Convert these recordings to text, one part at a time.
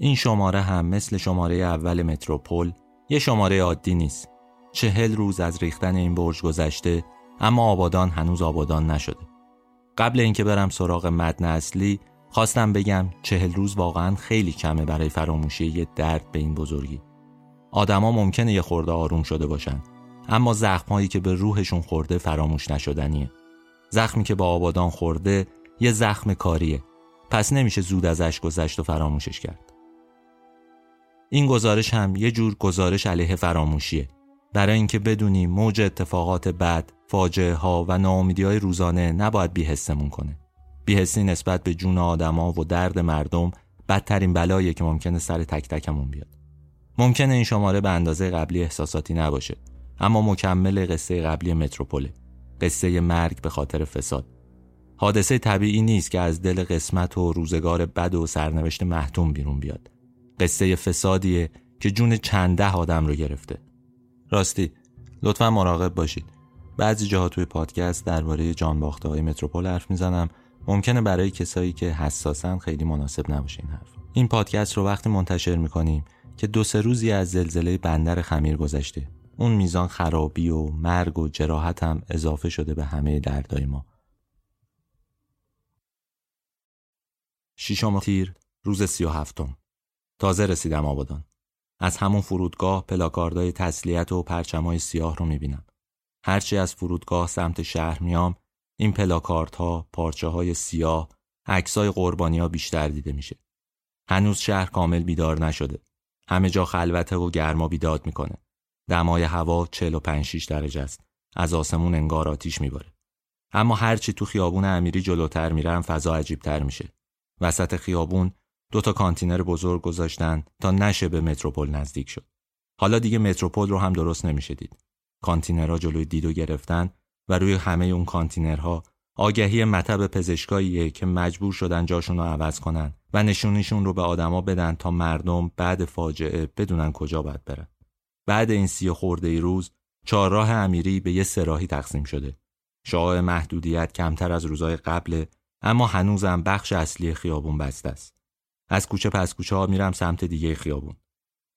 این شماره هم مثل شماره اول متروپول یه شماره عادی نیست. چهل روز از ریختن این برج گذشته اما آبادان هنوز آبادان نشده. قبل اینکه برم سراغ متن اصلی خواستم بگم چهل روز واقعا خیلی کمه برای فراموشی یه درد به این بزرگی. آدما ممکنه یه خورده آروم شده باشن اما زخمهایی که به روحشون خورده فراموش نشدنیه. زخمی که با آبادان خورده یه زخم کاریه. پس نمیشه زود ازش گذشت و فراموشش کرد. این گزارش هم یه جور گزارش علیه فراموشیه برای اینکه بدونیم موج اتفاقات بد، فاجعه ها و ناامیدی های روزانه نباید بیحسمون کنه. بیحسی نسبت به جون آدما و درد مردم بدترین بلاییه که ممکنه سر تک تکمون بیاد. ممکنه این شماره به اندازه قبلی احساساتی نباشه اما مکمل قصه قبلی متروپوله. قصه مرگ به خاطر فساد. حادثه طبیعی نیست که از دل قسمت و روزگار بد و سرنوشت محتوم بیرون بیاد. قصه فسادیه که جون چند ده آدم رو گرفته. راستی لطفا مراقب باشید. بعضی جاها توی پادکست درباره جانباخته های متروپول حرف می‌زنم. ممکنه برای کسایی که حساسن خیلی مناسب نباشه این حرف این پادکست رو وقتی منتشر می‌کنیم که دو سه روزی از زلزله بندر خمیر گذشته اون میزان خرابی و مرگ و جراحت هم اضافه شده به همه دردای ما. شیشم تیر روز سی و هفتم. تازه رسیدم آبادان از همون فرودگاه پلاکاردای تسلیت و پرچمای سیاه رو می‌بینم. هرچی از فرودگاه سمت شهر میام این پلاکاردها، پارچه های سیاه، عکسای قربانی ها بیشتر دیده میشه. هنوز شهر کامل بیدار نشده. همه جا خلوته و گرما بیداد می‌کنه. دمای هوا 45 6 درجه است. از آسمون انگار آتیش میباره. اما هرچی تو خیابون امیری جلوتر میرم فضا عجیبتر میشه. وسط خیابون دو تا کانتینر بزرگ گذاشتن تا نشه به متروپول نزدیک شد. حالا دیگه متروپول رو هم درست نمیشه دید. کانتینرها جلوی دیدو گرفتن و روی همه اون کانتینرها آگهی مطب پزشکاییه که مجبور شدن جاشون رو عوض کنن و نشونیشون رو به آدما بدن تا مردم بعد فاجعه بدونن کجا باید برن. بعد این سی خورده ای روز چهارراه امیری به یه سراحی تقسیم شده. شعاع محدودیت کمتر از روزای قبل اما هنوزم بخش اصلی خیابون بسته است. از کوچه پس کوچه ها میرم سمت دیگه خیابون.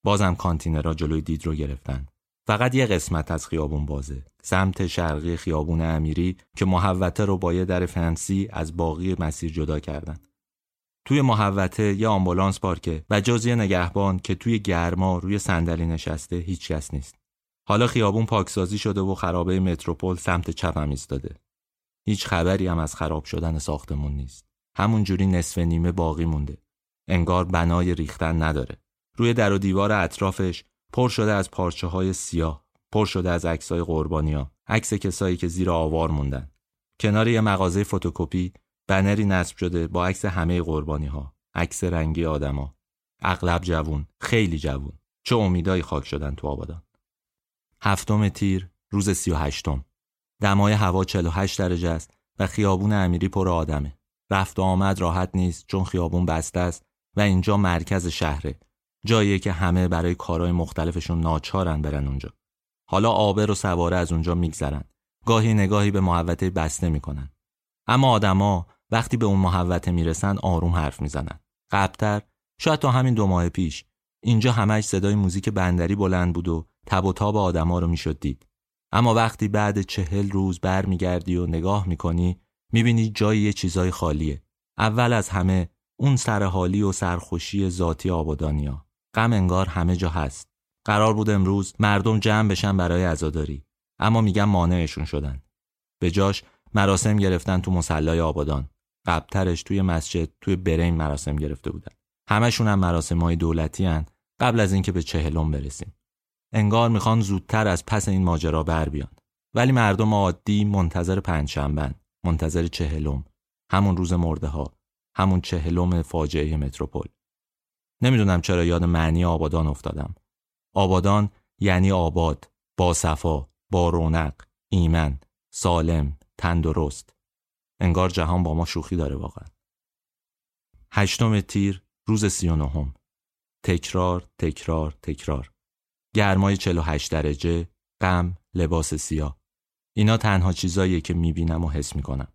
بازم کانتینرها جلوی دید رو گرفتن. فقط یه قسمت از خیابون بازه. سمت شرقی خیابون امیری که محوته رو با یه در فنسی از باقی مسیر جدا کردن. توی محوته یه آمبولانس پارکه و جز یه نگهبان که توی گرما روی صندلی نشسته هیچ کس نیست. حالا خیابون پاکسازی شده و خرابه متروپول سمت چپم ایستاده. هیچ خبری هم از خراب شدن ساختمون نیست. همون جوری نصف نیمه باقی مونده. انگار بنای ریختن نداره. روی در و دیوار اطرافش پر شده از پارچه های سیاه، پر شده از عکسای قربانیا، عکس کسایی که زیر آوار موندن. کنار یه مغازه فتوکپی بنری نصب شده با عکس همه قربانی ها، عکس رنگی آدما. اغلب جوون، خیلی جوون. چه امیدایی خاک شدن تو آبادان. هفتم تیر روز سی و هشتم. دمای هوا 48 درجه است و خیابون امیری پر آدمه. رفت و آمد راحت نیست چون خیابون بسته است و اینجا مرکز شهره جاییه که همه برای کارهای مختلفشون ناچارن برن اونجا. حالا آبر و سواره از اونجا میگذرن. گاهی نگاهی به محوطه بسته می‌کنن. اما آدما وقتی به اون محوطه می‌رسن آروم حرف می‌زنن. قبلتر شاید تا همین دو ماه پیش اینجا همش صدای موزیک بندری بلند بود و تب و تاب آدما رو می‌شد دید. اما وقتی بعد چهل روز برمیگردی و نگاه می‌کنی می‌بینی جای یه چیزای خالیه. اول از همه اون سرحالی و سرخوشی ذاتی آبادانیا. غم انگار همه جا هست. قرار بود امروز مردم جمع بشن برای عزاداری. اما میگم مانعشون شدن. به جاش مراسم گرفتن تو مسلای آبادان. قبلترش توی مسجد توی برین مراسم گرفته بودن. همشون هم مراسم های دولتی هن. قبل از اینکه به چهلم برسیم. انگار می‌خوان زودتر از پس این ماجرا بر بیان. ولی مردم عادی منتظر پنجشنبن منتظر چهلم. همون روز مرده ها همون چهلم فاجعه متروپول. نمی‌دونم چرا یاد معنی آبادان افتادم. آبادان یعنی آباد با صفا با رونق ایمن سالم تندرست. انگار جهان با ما شوخی داره واقعا. هشتم تیر روز سی و نهم. تکرار تکرار تکرار. گرمای 48 درجه غم لباس سیاه. اینا تنها چیزاییه که می‌بینم و حس می‌کنم.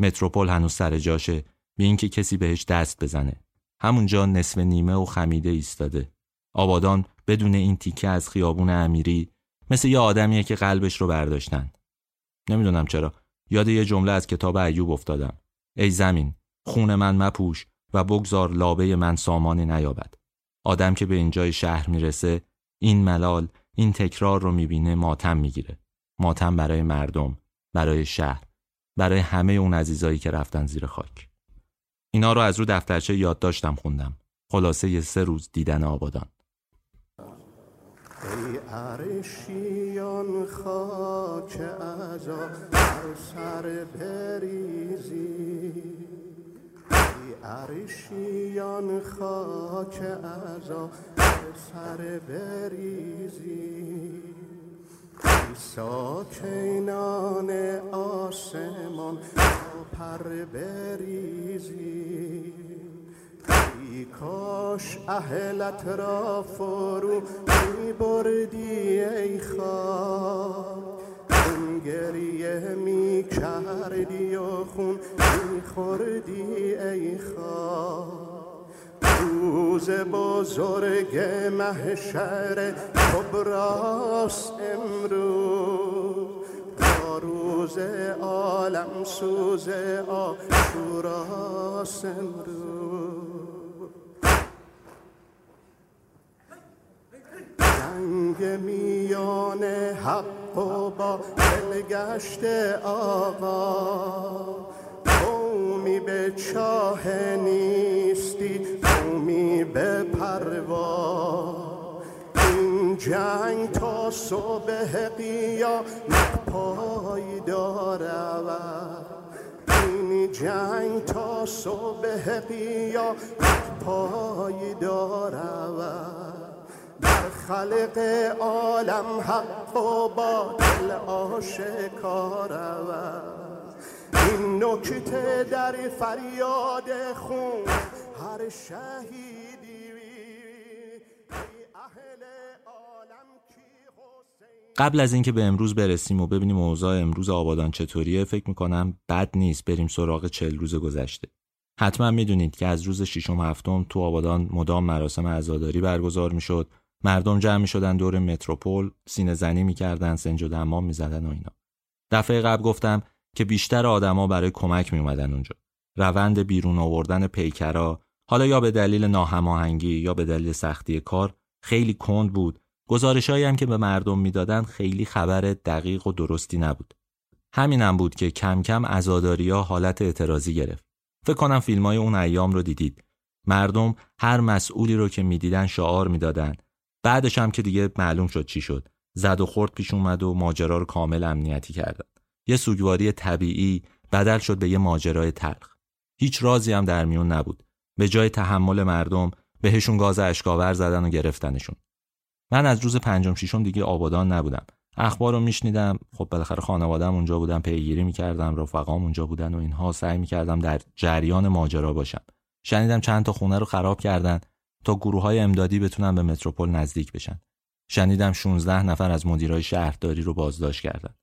متروپول هنوز سر جاشه. بی اینکه کسی بهش دست بزنه. همونجا نصف نیمه و خمیده ایستاده. آبادان بدون این تیکه از خیابون امیری مثل یه آدمیه که قلبش رو برداشتن. نمی‌دونم چرا. یاد یه جمله از کتاب ایوب افتادم. ای زمین خون من مپوش و بگذار لابه من سامانی نیابد. آدم که به اینجای شهر می‌رسه این ملال این تکرار رو می‌بینه ماتم می‌گیره. ماتم برای مردم برای شهر برای همه اون عزیزایی که رفتن زیر خاک. اینا رو از رو دفترچه یاد داشتم خوندم. خلاصه یه سه روز دیدن آبادان. ای عرشیان خاک ازا بر سر بریزی. ای عرشیان خاک ازا بر سر بریزی. ساکنان آسمان پر بریزی. ای کاش اهلت را فرو می بردی ای خواهد خون گریه می کردی و خون می خوردی ای خواه روز بزرگ محشر کبراس امروز. تا روز عالم سوز آشوراس امروز. جنگ میان حق و با گشت آقا قومی به چاه نیستی قومی به پروا. این جنگ تا صبح قیامت پای رود این جنگ تا صبح قیامت پای رود در خلق عالم حق و باطل آشکار رود. این نکته در فریاد خون هر شهیدی. قبل از اینکه به امروز برسیم و ببینیم اوضاع امروز آبادان چطوریه فکر می‌کنم بد نیست بریم سراغ چل روز گذشته. حتما می‌دونید که از روز ششم هفتم تو آبادان مدام مراسم عزاداری برگزار می‌شد. مردم جمع می‌شدن دور متروپول سینه زنی می‌کردن سنج و دمام می‌زدن و اینا. دفعه قبل گفتم که بیشتر آدما برای کمک می اومدن اونجا. روند بیرون آوردن پیکرا حالا یا به دلیل ناهماهنگی یا به دلیل سختی کار خیلی کند بود. گزارشهایی هم که به مردم می‌دادن خیلی خبر دقیق و درستی نبود. همینم بود که کم کم ها حالت اعتراضی گرفت. فکر کنم فیلم های اون ایام رو دیدید. مردم هر مسئولی رو که می‌دیدن شعار می‌دادن. بعدش هم که دیگه معلوم شد چی شد. زد و خورد پیش اومد و ماجرا رو کامل امنیتی کردن. یه سوگواری طبیعی بدل شد به یه ماجرای تلخ. هیچ رازی هم در میون نبود. به جای تحمل مردم بهشون گاز اشکاور زدن و گرفتنشون. من از روز پنجم ششم دیگه آبادان نبودم. اخبار رو میشنیدم خب بالاخره خانوادم اونجا بودم پیگیری می‌کردم رفقام اونجا بودن و اینها سعی می‌کردم در جریان ماجرا باشم شنیدم چند تا خونه رو خراب کردن تا گروه های امدادی بتونن به متروپول نزدیک بشن شنیدم 16 نفر از مدیرای شهرداری رو بازداشت کردن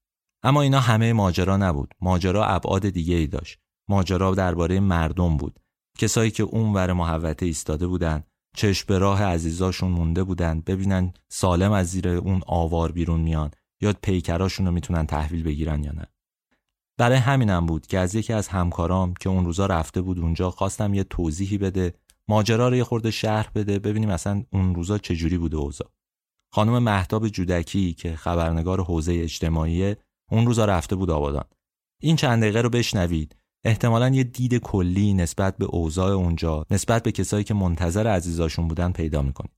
اما اینا همه ماجرا نبود. ماجرا ابعاد دیگه ای داشت. ماجرا درباره مردم بود. کسایی که اون ور محوطه ایستاده بودن چشم به راه عزیزاشون مونده بودن ببینن سالم از زیر اون آوار بیرون میان یا پیکراشون رو می‌تونن تحویل بگیرن یا نه. برای همینم بود که از یکی از همکارام که اون روزا رفته بود اونجا خواستم یه توضیحی بده ماجرا رو یه خورده شهر بده ببینیم اصلا اون روزا چجوری بوده اوضاع. خانم مهتاب جودکی که خبرنگار حوزه اجتماعی اون روزا رفته بود آبادان. این چند دقیقه رو بشنوید. احتمالا یه دید کلی نسبت به اوضاع اونجا نسبت به کسایی که منتظر عزیزاشون بودن پیدا می‌کنید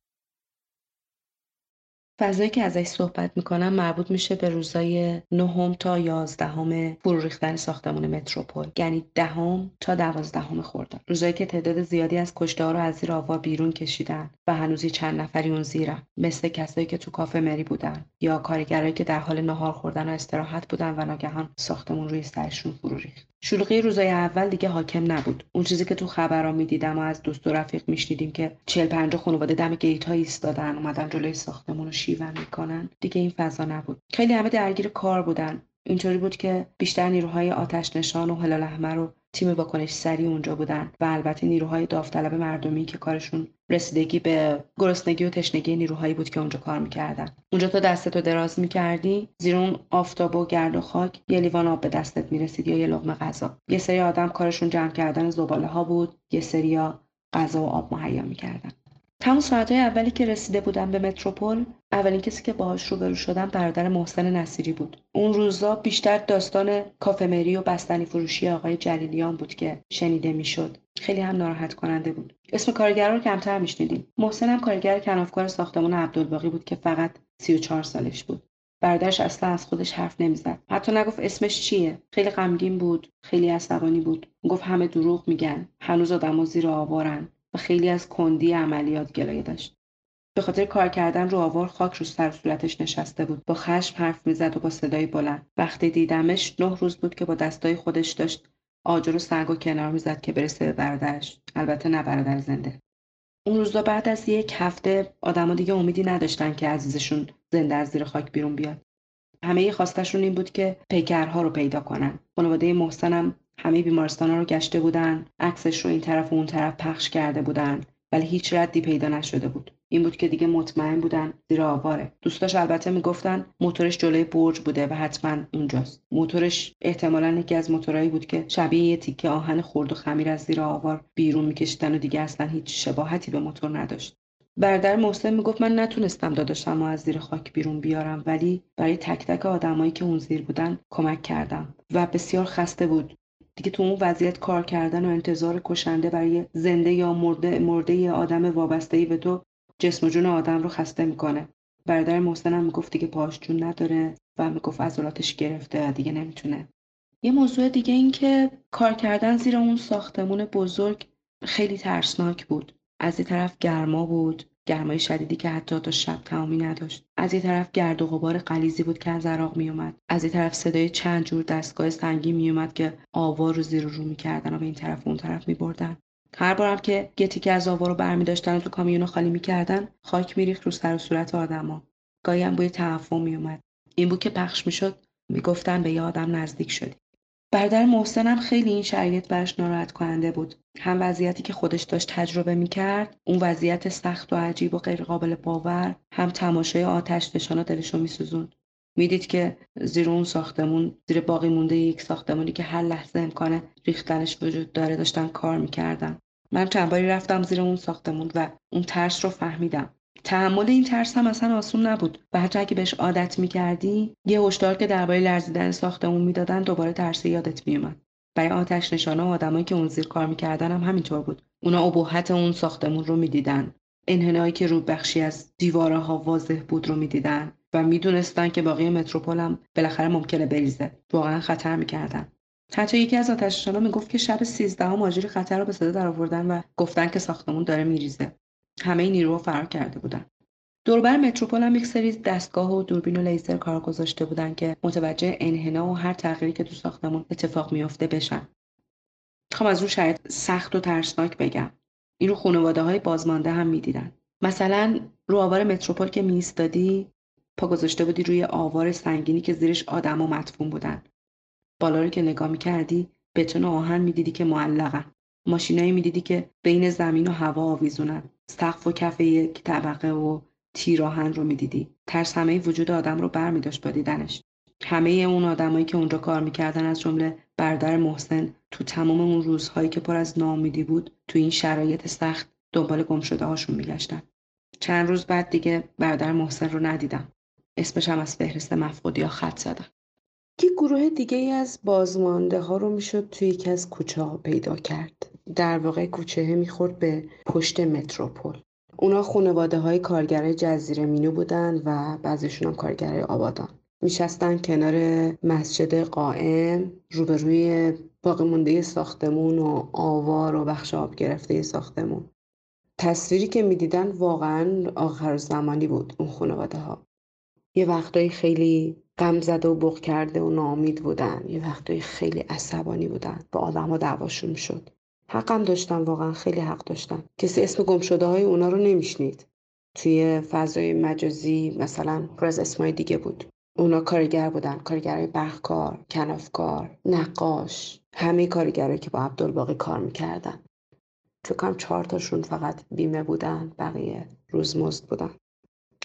فضایی که ازش صحبت می‌کنم مربوط میشه به روزای نهم تا یازدهم فرو ریختن ساختمون متروپول. یعنی دهم تا دوازدهم خوردن. روزایی که تعداد زیادی از کشته ها رو از زیر آوار بیرون کشیدن. هنوزی چند نفری اون زیرن مثل کسایی که تو کافه مری بودن یا کارگرایی که در حال نهار خوردن و استراحت بودن و ناگهان ساختمون روی سرشون فرو ریخت. شلوغی روزای اول دیگه حاکم نبود. اون چیزی که تو خبرها می‌دیدم و از دوست و رفیق میشنیدیم که چهل پنجاه خانواده دم گیت ها ایستادن اومدن جلوی ساختمون رو شیون می‌کنن دیگه این فضا نبود. خیلی همه درگیر کار بودن. اینطوری بود که بیشتر نیروهای آتش نشان و هلال احمر و تیم واکنش سریع اونجا بودن و البته نیروهای داوطلب مردمی که کارشون رسیدگی به گرسنگی و تشنگی نیروهایی بود که اونجا کار می‌کردن. اونجا تو دستتو دراز می‌کردی زیر اون آفتاب و گرد و خاک یه لیوان آب به دستت می‌رسید یا یه لقمه غذا. یه سری آدم کارشون جمع کردن زباله ها بود یه سریا غذا و آب مهیا می‌کردن. تمام ساعتهای اولی که رسیده بودم به متروپول اولین کسی که باهاش روبرو شدم برادر محسن نصیری بود. اون روزا بیشتر داستان کافمری و بستنی فروشی آقای جلیلیان بود که شنیده می‌شد. خیلی هم ناراحت کننده بود. اسم کارگر رو کمتر میشنیدیم. محسن هم کارگر کنافکار ساختمان عبدالباقی بود که فقط سی و چهار سالش بود. برادرش اصلا از خودش حرف نمی‌زد. حتی نگفت اسمش چیه؟ خیلی غمگین بود خیلی عصبانی بود. گفت همه دروغ میگن. هنوز آدما زیر آوارن. و خیلی از کندی عملیات گلایه داشت. به خاطر کار کردن رو آوار خاک رو سر صورتش نشسته بود. با خشم حرف می‌زد و با صدای بلند. وقتی دیدمش نه روز بود که با دستای خودش داشت آجر و سنگ و کنار می‌زد که برسه به برادرش. البته نه برادر زنده. اون روزا بعد از یک هفته آدما دیگه امیدی نداشتن که عزیزشون زنده از زیر خاک بیرون بیاد. همه خواستشون این بود که پیکرها رو پیدا کنن. خانواده محسنم همه بیمارستان رو گشته بودن عکسش رو این طرف و اون طرف پخش کرده بودن ولی هیچ ردی پیدا نشده بود. این بود که دیگه مطمئن بودن زیر آواره. دوستاش البته می‌گفتن موتورش جلوی برج بوده و حتما اونجاست. موتورش احتمالا یکی از موتورهایی بود که شبیه یه تیکه آهن خرد و خمیر از زیر آوار بیرون میکشیدن و دیگه اصلا هیچ شباهتی به موتور نداشت. برادر محسن می‌گفت من نتونستم داداشم و از زیر خاک بیرون بیارم ولی برای تک تک آدمایی که اون زیر بودن کمک کردم و بسیار خسته بود. دیگه تو اون وضعیت کار کردن و انتظار کشنده برای زنده یا مرده مرده ی آدم وابسته به تو جسم و جون آدم رو خسته می‌کنه. برادر محسنم می‌گفت دیگه پاش جون نداره و می‌گفت عضلاتش گرفته و دیگه نمی‌تونه. یه موضوع دیگه این که کار کردن زیر اون ساختمون بزرگ خیلی ترسناک بود. از یه طرف گرما بود. گرمای شدیدی که حتی تا شب تمامی نداشت. از یه طرف گرد و غبار غلیظی بود که از عراق میومد از یه طرف صدای چند جور دستگاه سنگی میومد که آوار رو زیر و رو می‌کردن و به این طرف و اون طرف میبردن. هر بارم که یه تیکه از آوار رو برمیداشتن و تو کامیون خالی می‌کردن خاک میریخت رو سر و صورت آدما. گاهی هم بوی تعفن میومد این بود که پخش می‌شد می‌گفتن به یه آدم نزدیک شدی. برادر محسنم خیلی این شرایط براش ناراحت کننده بود. هم وضعیتی که خودش داشت تجربه می‌کرد اون وضعیت سخت و عجیب و غیرقابل باور هم تماشای آتش نشانا دلشو میسوزوند. می‌دید که زیر اون ساختمون زیر باقی مونده یک ساختمونی که هر لحظه امکان ریختنش وجود داره داشتن کار می‌کردن. من چند باری رفتم زیر اون ساختمون و اون ترس رو فهمیدم. تحمل این ترس هم اصلا آسون نبود. و حتی اگه بهش عادت می‌کردی یه هشدار که درباره لرزیدن ساختمون می‌دادن دوباره ترس یادت میومد برای آتش نشانه و آدمایی که اون زیر کار می‌کردن هم همینطور بود. اونا ابهت اون ساختمون رو می‌دیدن. انحنایی که رو بخشی از دیوارها واضح بود رو می‌دیدن. و می‌دونستن که باقی متروپول هم بالاخره ممکنه بریزه. واقعا خطر می‌کردن. حتی یکی از آتش می‌گفت که شب سیزدهم ماجری خطر رو به صدا درآوردن و گفتن که ساختمون داره میریزه. همه نیروها فرار کرده بودن. دوربر متروپول هم یک سری دستگاه و دوربین و لیزر کار گذاشته بودن که متوجه انحنا و هر تغییری که تو ساختمون اتفاق میافته بشن. می‌خوام از اون شاید سخت و ترسناک بگم. این رو خانواده های بازمانده هم می‌دیدن. مثلا رو آوار متروپول که میستادی پا گذاشته بودی روی آوار سنگینی که زیرش آدم و مدفون بودن. بالا رو که نگاه می‌کردی بتون آهن می‌دیدی که معلقن. ماشینایی می‌دیدی که بین زمین و هوا آویزونن. سقف و کف یک طبقه و تیراهن رو می‌دیدی. ترس همه وجود آدم رو بر میداشت با دیدنش. همه اون آدمایی که اونجا کار می‌کردن از جمله بردر محسن تو تمام اون روزهایی که پر از ناامیدی بود تو این شرایط سخت دنبال گم شده هاشون میگشتن. چند روز بعد دیگه بردر محسن رو ندیدم. اسمش هم از فهرست مفقودی ها خط زدم. یک گروه دیگه از بازمانده ها رو می‌شد توی یکی از کوچه ها پیدا کرد. در واقع کوچه می‌خورد به پشت متروپول. اونا خانواده های کارگرای جزیره مینو بودن و بعضیشون هم کارگرای آبادان. میشستن کنار مسجد قائم روبروی باقی مونده ساختمون و آوار و بخش آب گرفته ساختمون. تصویری که می‌دیدن واقعا آخر زمانی بود اون خانواده ها یه وقتایی خیلی غم زده و بغ کرده و نامید بودن. یه وقتایی خیلی عصبانی بودن. با آدم ها دعواشون شد حقم داشتن واقعا خیلی حق داشتن کسی اسم گم شده های اونا رو نمیشنید. توی فضای مجازی مثلا پر از اسمای دیگه بود. اونا کارگر بودن کارگرای برقکار کنافکار نقاش همه کارگرایی که با عبدالباقی کار می‌کردن. فکر کنم چهار تاشون فقط بیمه بودن بقیه روزمزد بودن.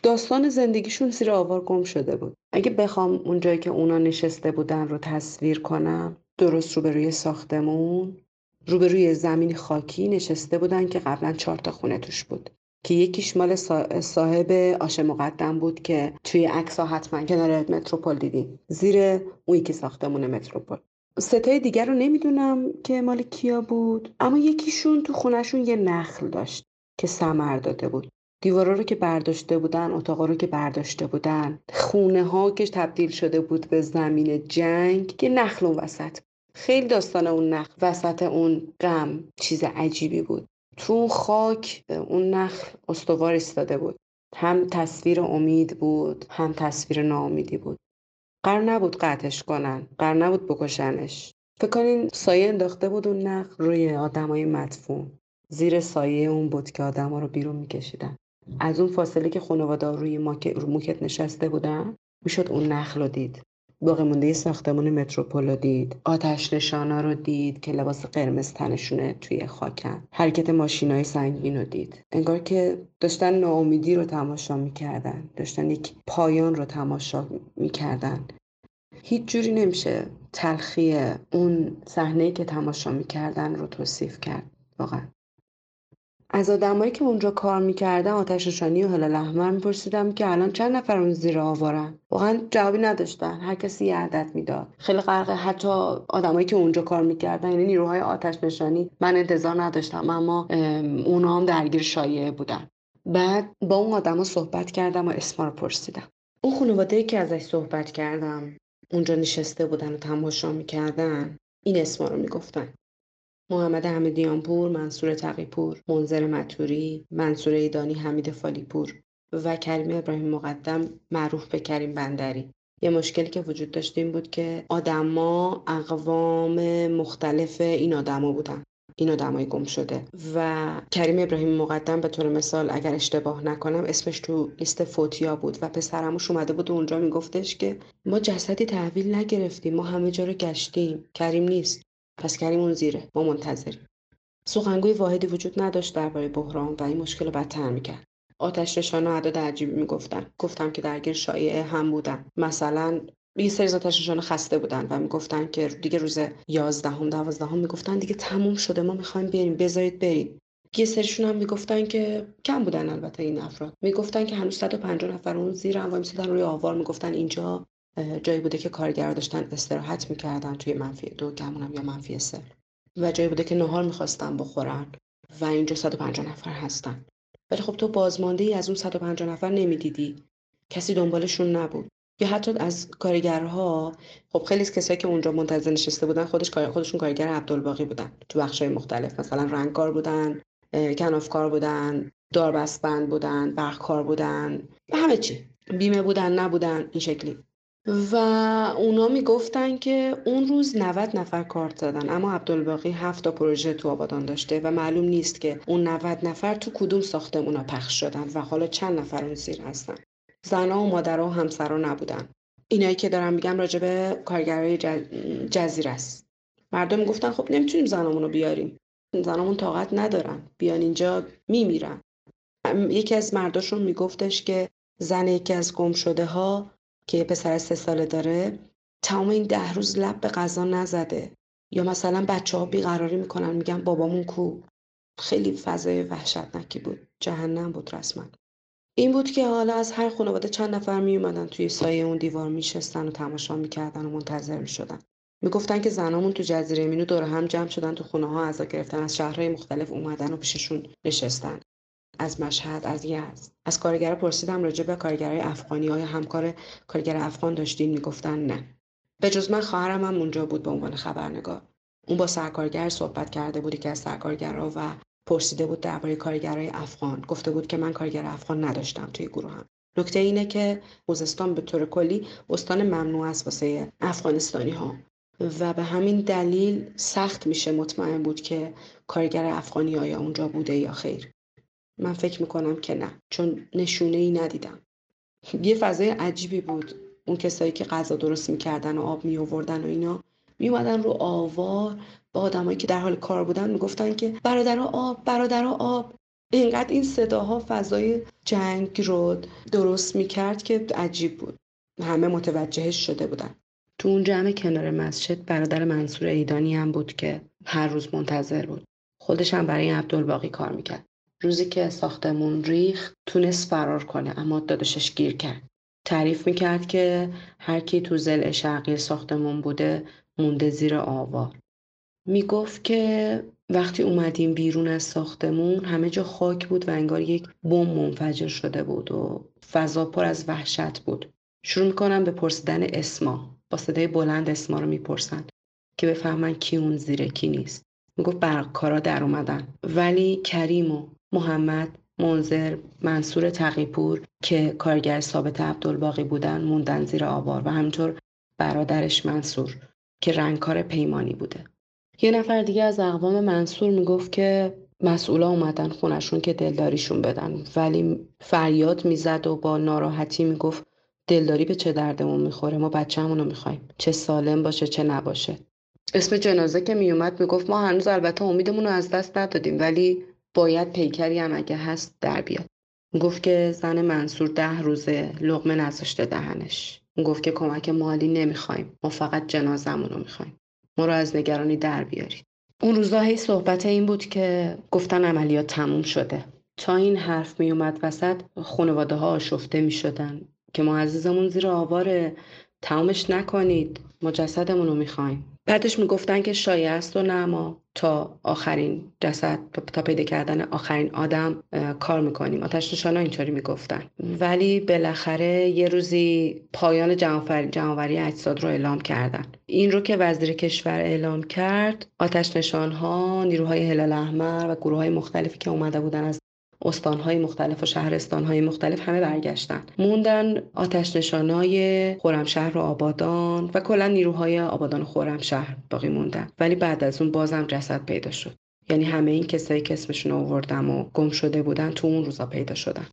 داستان زندگیشون زیر آوار گم شده بود. اگه بخوام اونجایی که اونا نشسته بودن رو تصویر کنم درست روبروی ساختمون روبروی زمین خاکی نشسته بودن که قبلا چهار تا خونه توش بود. که یکیش مال صاحب آش مقدم بود که توی عکس حتما کنار متروپول دیدیم زیر اون که ساختمون متروپول. ستای دیگر رو نمی‌دونم که مال کیا بود اما یکیشون تو خونشون یه نخل داشت که سمر داده بود. دیوارا رو که برداشته بودن اتاقا رو که برداشته بودن خونه ها که تبدیل شده بود به زمین جنگ که نخل اون وسط خیلی داستان اون نخل وسط اون غم چیز عجیبی بود. تو خاک اون نخل استوار ایستاده بود. هم تصویر امید بود هم تصویر ناامیدی بود. قرار نبود قطعش کنن قرار نبود بکشنش. فکر کنین سایه انداخته بود اون نخل روی آدمای مدفون. زیر سایه اون بود که آدما رو بیرون میکشیدن. از اون فاصله که خانواده روی موکت نشسته بودن می‌شد اون نخل رو دید. باقی مونده ساختمون متروپول رو دید. آتش نشانا رو دید که لباس قرمز تنشونه توی خاکن حرکت ماشینای سنگین رو دید. انگار که داشتن ناامیدی رو تماشا می‌کردن. داشتن یک پایان رو تماشا می‌کردن. هیچ جوری نمیشه تلخی اون صحنه که تماشا می‌کردن رو توصیف کرد. واقعا. از آدمایی که اونجا کار می‌کردن آتش نشانی و هلال احمر میپرسیدم که الان چند نفر اون زیر آوارن واقعا جوابی نداشتن. هر کسی یه عدد می‌داد. خیلی غرق حتی آدمایی که اونجا کار می‌کردن یعنی نیروهای آتش نشانی من انتظار نداشتم اما اونا هم درگیر شایعه بودن. بعد با اون آدما صحبت کردم و اسما رو پرسیدم. اون خانواده که ازش صحبت کردم اونجا نشسته بودن و تماشا می‌کردن این اسما رو می‌گفتن. محمد حمیدیانپور، منصور تقیپور، منظر متوری، منصور ایدانی، حمید فالیپور و کریم ابراهیم مقدم معروف به کریم بندری. یه مشکلی که وجود داشت این بود که آدما اقوام مختلف این آدما بودن. این آدمای گم شده. و کریم ابراهیم مقدم به طور مثال اگر اشتباه نکنم اسمش تو لیست فوتیا بود و پسرموش اومده بود و اونجا میگفتش که ما جسدی تحویل نگرفتیم ما همه جا رو گشتیم. کریم نیست. پس کریم اون زیره. ما منتظریم. سخنگوی واحدی وجود نداشت درباره بحران و این مشکل رو بدتر می‌کرد. آتش نشان و اعداد عجیبی می‌گفتن. گفتم که درگیر شایعه هم بودن. مثلا یه سری آتش نشان خسته بودن و می‌گفتن که دیگه روز یازدهم دوازدهم می‌گفتن دیگه تموم شده ما می‌خوایم بریم. بذارید برید یه سریشون هم می‌گفتن که کم بودن البته این افراد. می‌گفتن که هنوز 150 نفر اون زیر هم روی آوار می‌گفتن اینجا جایی بوده که کارگر داشتن استراحت می‌کردن توی منفی دو گمونم یا منفی سه. و جایی بوده که نهار می‌خواستن بخورن و اینجا 150 نفر هستن. ولی خب تو بازمانده ای از اون 150 نفر نمی‌دیدی. کسی دنبالشون نبود. یا حتی از کارگرها خب خیلی از کسایی که اونجا منتظر نشسته بودن خودش خودشون کارگر عبدالباقی بودن. تو بخشای مختلف مثلا رنگکار بودن کنافکار بودن داربستبند بودن برقکار بودن همه چی. بیمه بودن نبودن این شکلی. و اونا می‌گفتن که اون روز 90 نفر کارت زدن. اما عبدالباقی هفت تا پروژه تو آبادان داشته و معلوم نیست که اون 90 نفر تو کدوم ساختمونا پخش شدن و حالا چند نفر اون زیر هستن. زنها و مادرها و همسرا نبودن. اینایی که دارم میگم راجبه کارگرای جزیره است. مردم گفتن خب نمی‌تونیم زنامون رو بیاریم. زنامون طاقت ندارن. بیان اینجا میمیرن. یکی از مرداشون میگفتش که زن یکی از گم شده ها که یه پسر سه ساله داره تمام این ده روز لب به غذا نزده. یا مثلا بچه ها بیقراری می‌کنن میگن بابامون کو. خیلی فضای وحشتناکی بود. جهنم بود رسما. این بود که حالا از هر خانواده چند نفر می اومدن توی سایه اون دیوار میشستن و تماشا می‌کردن و منتظر می‌شدن. می‌گفتن که زنامون تو جزیره مینو دور هم جمع شدن تو خونه ها عزا گرفتن از شهرهای مختلف اومدن و پیششون نشستن. از مشهد از یزد از کارگر پرسیدم راجع به کارگرای افغانی های همکار کارگر افغان داشتین؟ می‌گفتن نه. به جز من خواهرم هم اونجا بود به عنوان خبرنگار. اون با سرکارگر صحبت کرده بودی که از سرکارگرها و پرسیده بود درباره کارگرای افغان. گفته بود که من کارگر افغان نداشتم توی گروه هم. نکته اینه که خوزستان به طور کلی استان ممنوع است واسه افغانستانی ها. و به همین دلیل سخت میشه مطمئن بود که کارگر افغانی آیا اونجا بوده یا خیر. من فکر می‌کنم که نه چون نشونه ای ندیدم. یه فضای عجیبی بود. اون کسایی که غذا درست می‌کردن و آب می آوردن و اینا می اومدن رو آوار با آدمایی که در حال کار بودن می‌گفتن که برادرها آب برادرها آب. اینقدر این صداها فضای جنگ رو درست می‌کرد که عجیب بود. همه متوجهش شده بودن. تو اون جمع کنار مسجد برادر منصور ایدانی هم بود که هر روز منتظر بود. خودش هم برای عبدالباقی کار می‌کرد. روزی که ساختمون ریخ تونست فرار کنه. اما داداشش گیر کرد. تعریف می‌کرد که هر کی تو زل شرقی ساختمون بوده مونده زیر آوار می‌گفت که وقتی اومدیم بیرون از ساختمون همه جا خاک بود و انگار یک بم منفجر شده بود و فضا پر از وحشت بود. شروع می‌کنم به پرسیدن اسما. با صدای بلند اسما رو می‌پرسن که بفهمن کی اون زیره کی نیست. می‌گفت برقکارا در اومدن. ولی کریم و محمد منظر منصور تقیپور که کارگر ثابت عبدالباقی بودن موندن زیر آوار و همینطور برادرش منصور که رنگکار پیمانی بوده. یه نفر دیگه از اقوام منصور می‌گفت که مسئولا اومدن خونشون که دلداریشون بدن ولی فریاد می‌زد و با ناراحتی می‌گفت دلداری به چه دردمون می‌خوره؟ ما بچه‌مون رو می‌خوایم. چه سالم باشه چه نباشه. اسم جنازه که میومد می‌گفت ما هنوز البته امیدمون رو از دست ندادیم ولی باید پیکری هم اگه هست در بیاد. گفت که زن منصور ده روزه لغمه نذاشته دهنش. گفت که کمک مالی نمی‌خوایم. ما فقط جنازمون رو می‌خوایم. ما رو از نگرانی در بیارید. اون روزا هی صحبت این بود که گفتن عملیات تموم شده. تا این حرف می اومد وسط خانواده ها آشفته می شدن که ما عزیزمون زیر آواره. تمامش نکنید. ما جسدمون رو می‌خوایم. بعدش می‌گفتن که شایع است و نما تا آخرین جسد تا پیدا کردن آخرین آدم کار می‌کنیم. آتش نشانا اینطوری می‌گفتن. ولی بالاخره یه روزی پایان جمعوری اجساد رو اعلام کردن. این رو که وزیر کشور اعلام کرد آتش نشان ها نیروهای هلال احمر و گروه های مختلفی که اومده بودن از استانهای مختلف و شهرستانهای مختلف همه برگشتن. موندن آتش نشانای خورمشهر و آبادان و کلا نیروهای آبادان و خورمشهر باقی موندن. ولی بعد از اون بازم جسد پیدا شد. یعنی همه این کسایی که اسمشون آوردم و گم شده بودن تو اون روزا پیدا شدن.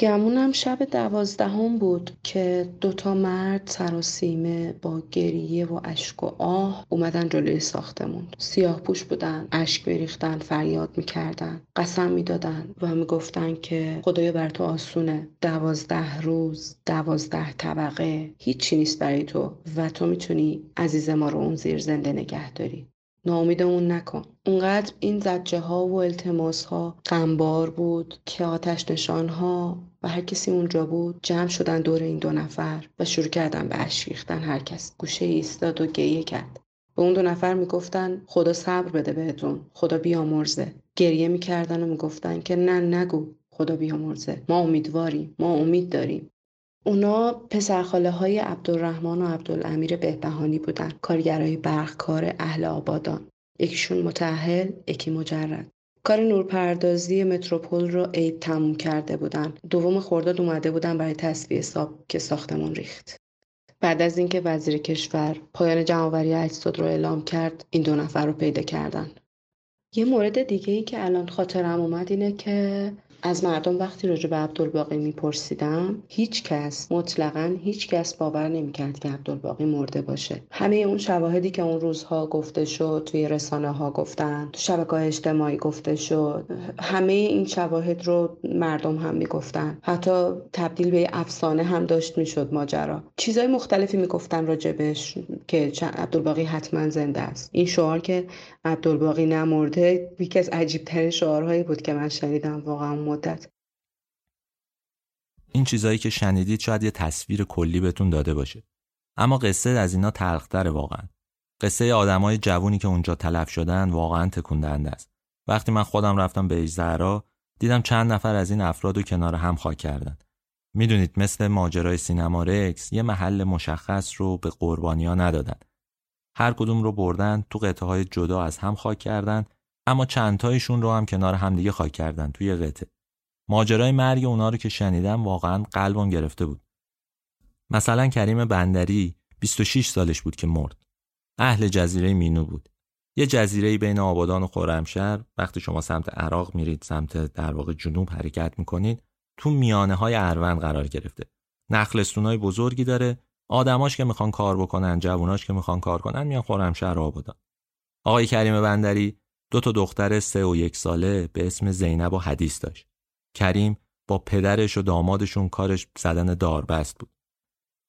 گمونم شب دوازدهم بود که دوتا مرد سراسیمه با گریه و اشک و آه اومدن جلوی ساختمون. سیاه پوش بودن اشک میریختن فریاد می‌کردن قسم می‌دادن و می‌گفتن که خدایا بر تو آسونه. دوازده روز دوازده طبقه هیچی نیست برای تو و تو می‌تونی عزیز ما رو اون زیر زنده نگه داری. ناامیدمون نکن. اونقدر این زجه ها و التماس ها غمبار بود که آتش نشان ها و هر کسی اونجا بود جمع شدن دور این دو نفر و شروع کردن به اشکیختن هر کس. گوشه ایستاد و گریه کرد. به اون دو نفر می‌گفتن خدا صبر بده بهتون خدا بیامرزه. گریه می‌کردن و می‌گفتن که نه نگو خدا بیامرزه. ما امیدواریم ما امید داریم. اونا پسرخاله های عبدالرحمن و عبدالامیر بهبهانی بودن کارگرای برقکار اهل آبادان. یکیشون متعهل یکی مجرد. کار نورپردازی متروپول رو عید تموم کرده بودن. دوم خرداد اومده بودن برای تصویه ساب که ساختمون ریخت. بعد از اینکه وزیر کشور پایان جمعآوری اجساد رو اعلام کرد این دو نفر رو پیدا کردن. یه مورد دیگه ای که الان خاطرم اومد اینه که از مردم وقتی راجع به عبدالباقی میپرسیدم هیچ کس مطلقا هیچ کس باور نمی‌کرد که عبدالباقی مرده باشه. همه اون شواهدی که اون روزها گفته شد توی رسانه ها گفتن تو شبکه اجتماعی گفته شد همه این شواهد رو مردم هم می‌گفتن. حتی تبدیل به افسانه هم داشت می‌شد ماجرا. چیزای مختلفی می‌گفتن راجبش که عبدالباقی حتما زنده است. این شعار که عبدالباقی نمرده یکی از عجیبترین شعارهایی بود که من شنیدم. واقعا مدت. این چیزایی که شنیدید شاید یه تصویر کلی بهتون داده باشه. اما قصه از اینا تلختره واقعا. قصه آدمای جوونی که اونجا تلف شدن واقعا تکون است. وقتی من خودم رفتم به اجزهرا دیدم چند نفر از این افراد رو کنار هم خاک کردن. می‌دونید مثل ماجرای سینما رکس یه محل مشخص رو به قربانیا ندادن. هر کدوم رو بردن تو قطعه های جدا از هم خاک کردن اما چندتایشون رو هم کنار همدیگه خاک کردن توی قطعه. ماجرای مرگ اونا رو که شنیدم واقعا قلبم گرفته بود. مثلا کریم بندری 26 سالش بود که مرد. اهل جزیره مینو بود. یه جزیره بین آبادان و خرمشهر وقتی شما سمت عراق میرید سمت در واقع جنوب حرکت می‌کنید تو میانه های اروند قرار گرفته. نخلستونای بزرگی داره. آدماش که می‌خوان کار بکنن جووناش که می‌خوان کار کنن میان خرمشهر آبادان. آقای کریم بندری دو تا دختر سه و یک ساله به اسم زینب و حدیث داشت. کریم با پدرش و دامادشون کارش زدن داربست بود.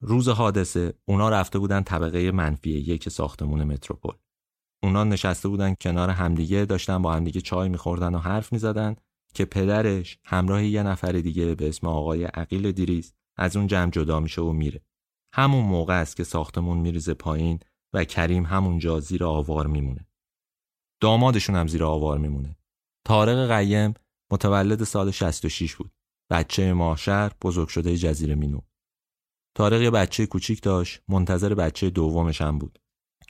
روز حادثه اونا رفته بودن طبقه منفی یک ساختمون متروپول. اونا نشسته بودن کنار همدیگه داشتن با همدیگه چای میخوردن و حرف می‌زدن. که پدرش همراه یه نفر دیگه به اسم آقای عقیل دیریز از اون جمع جدا میشه و میره. همون موقع است که ساختمون میریزه پایین و کریم همونجا زیر آوار میمونه. دامادشون هم زیر آوار میمونه. طارق قیم متولد سال 66 بود. بچه ماشر بزرگ شده جزیره مینو. طارق یه بچه کوچیک داشت منتظر بچه دومش هم بود.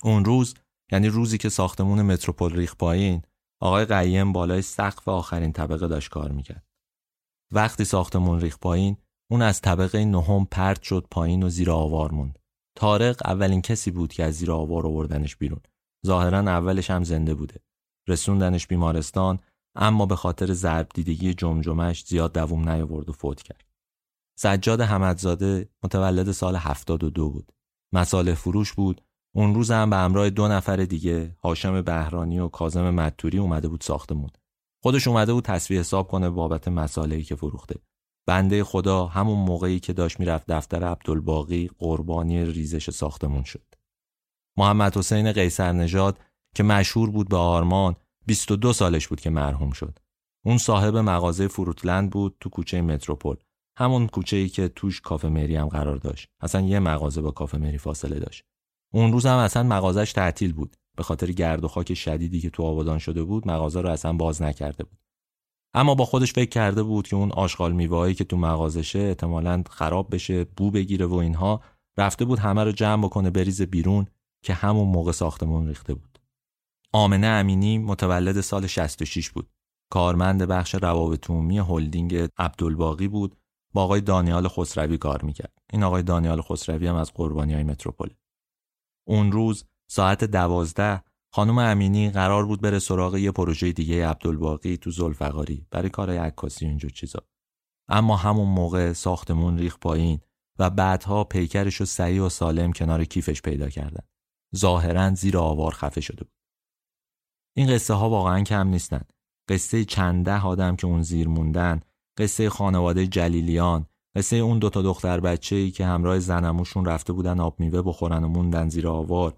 اون روز یعنی روزی که ساختمون متروپول ریخ پایین آقای قیم بالای سقف آخرین طبقه داشت کار می‌کرد. وقتی ساختمون ریخ پایین اون از طبقه نهم پرت شد پایین و زیر آوار موند. طارق اولین کسی بود که از زیر آوار آوردنش بیرون. ظاهرا اولش هم زنده بوده. رسوندنش بیمارستان اما به خاطر ضرب دیدگی جمجمش زیاد دووم نیاورد و فوت کرد. سجاد حمدزاده متولد سال 72 بود. مساله فروش بود اون روز هم به همراه دو نفر دیگه هاشم بهرانی و کازم مدتوری اومده بود ساختمون. خودش اومده بود تصویه حساب کنه بابت مسائلی که فروخته. بنده خدا همون موقعی که داشت می‌رفت دفتر عبدالباقی قربانی ریزش ساختمون شد. محمد حسین قیصر نژاد که مشهور بود به آرمان 22 سالش بود که مرحوم شد. اون صاحب مغازه فروتلند بود تو کوچه متروپول. همون کوچه ای که توش کافه مری هم قرار داشت. اصلا یه مغازه با کافه مری فاصله داشت. اون روز هم اصلا مغازش تعطیل بود. به خاطر گرد و خاک شدیدی که تو آبادان شده بود مغازه رو اصلا باز نکرده بود. اما با خودش فکر کرده بود که اون آشغال میوهایی که تو مغازشه احتمالاً خراب بشه بو بگیره و اینها رفته بود همه رو جمع بکنه بریزه بیرون که همون موقع ساختمون ریخته بود. آمنه امینی متولد سال 66 بود. کارمند بخش روابط عمومی هلدینگ عبدالباقی بود. با آقای دانیال خسروی کار می‌کرد. این آقای دانیال خسروی هم از قربانی های اون روز ساعت دوازده خانم امینی قرار بود بره سراغ یه پروژه دیگه عبدالباقی تو زلفقاری. برای کارهای عکاسی و اینجور چیزا. اما همون موقع ساختمون ریخ پایین و بعدها پیکرش رو سعی و سالم کنار کیفش پیدا کردن. ظاهرا زیر آوار خفه شده بود. این قصه ها واقعا کم نیستن. قصه چنده آدم که اون زیر موندن قصه خانواده جلیلیان قصه اون دوتا دختر بچه ای که همراه زنموشون رفته بودن آب میوه بخورن و موندن زیر آوار.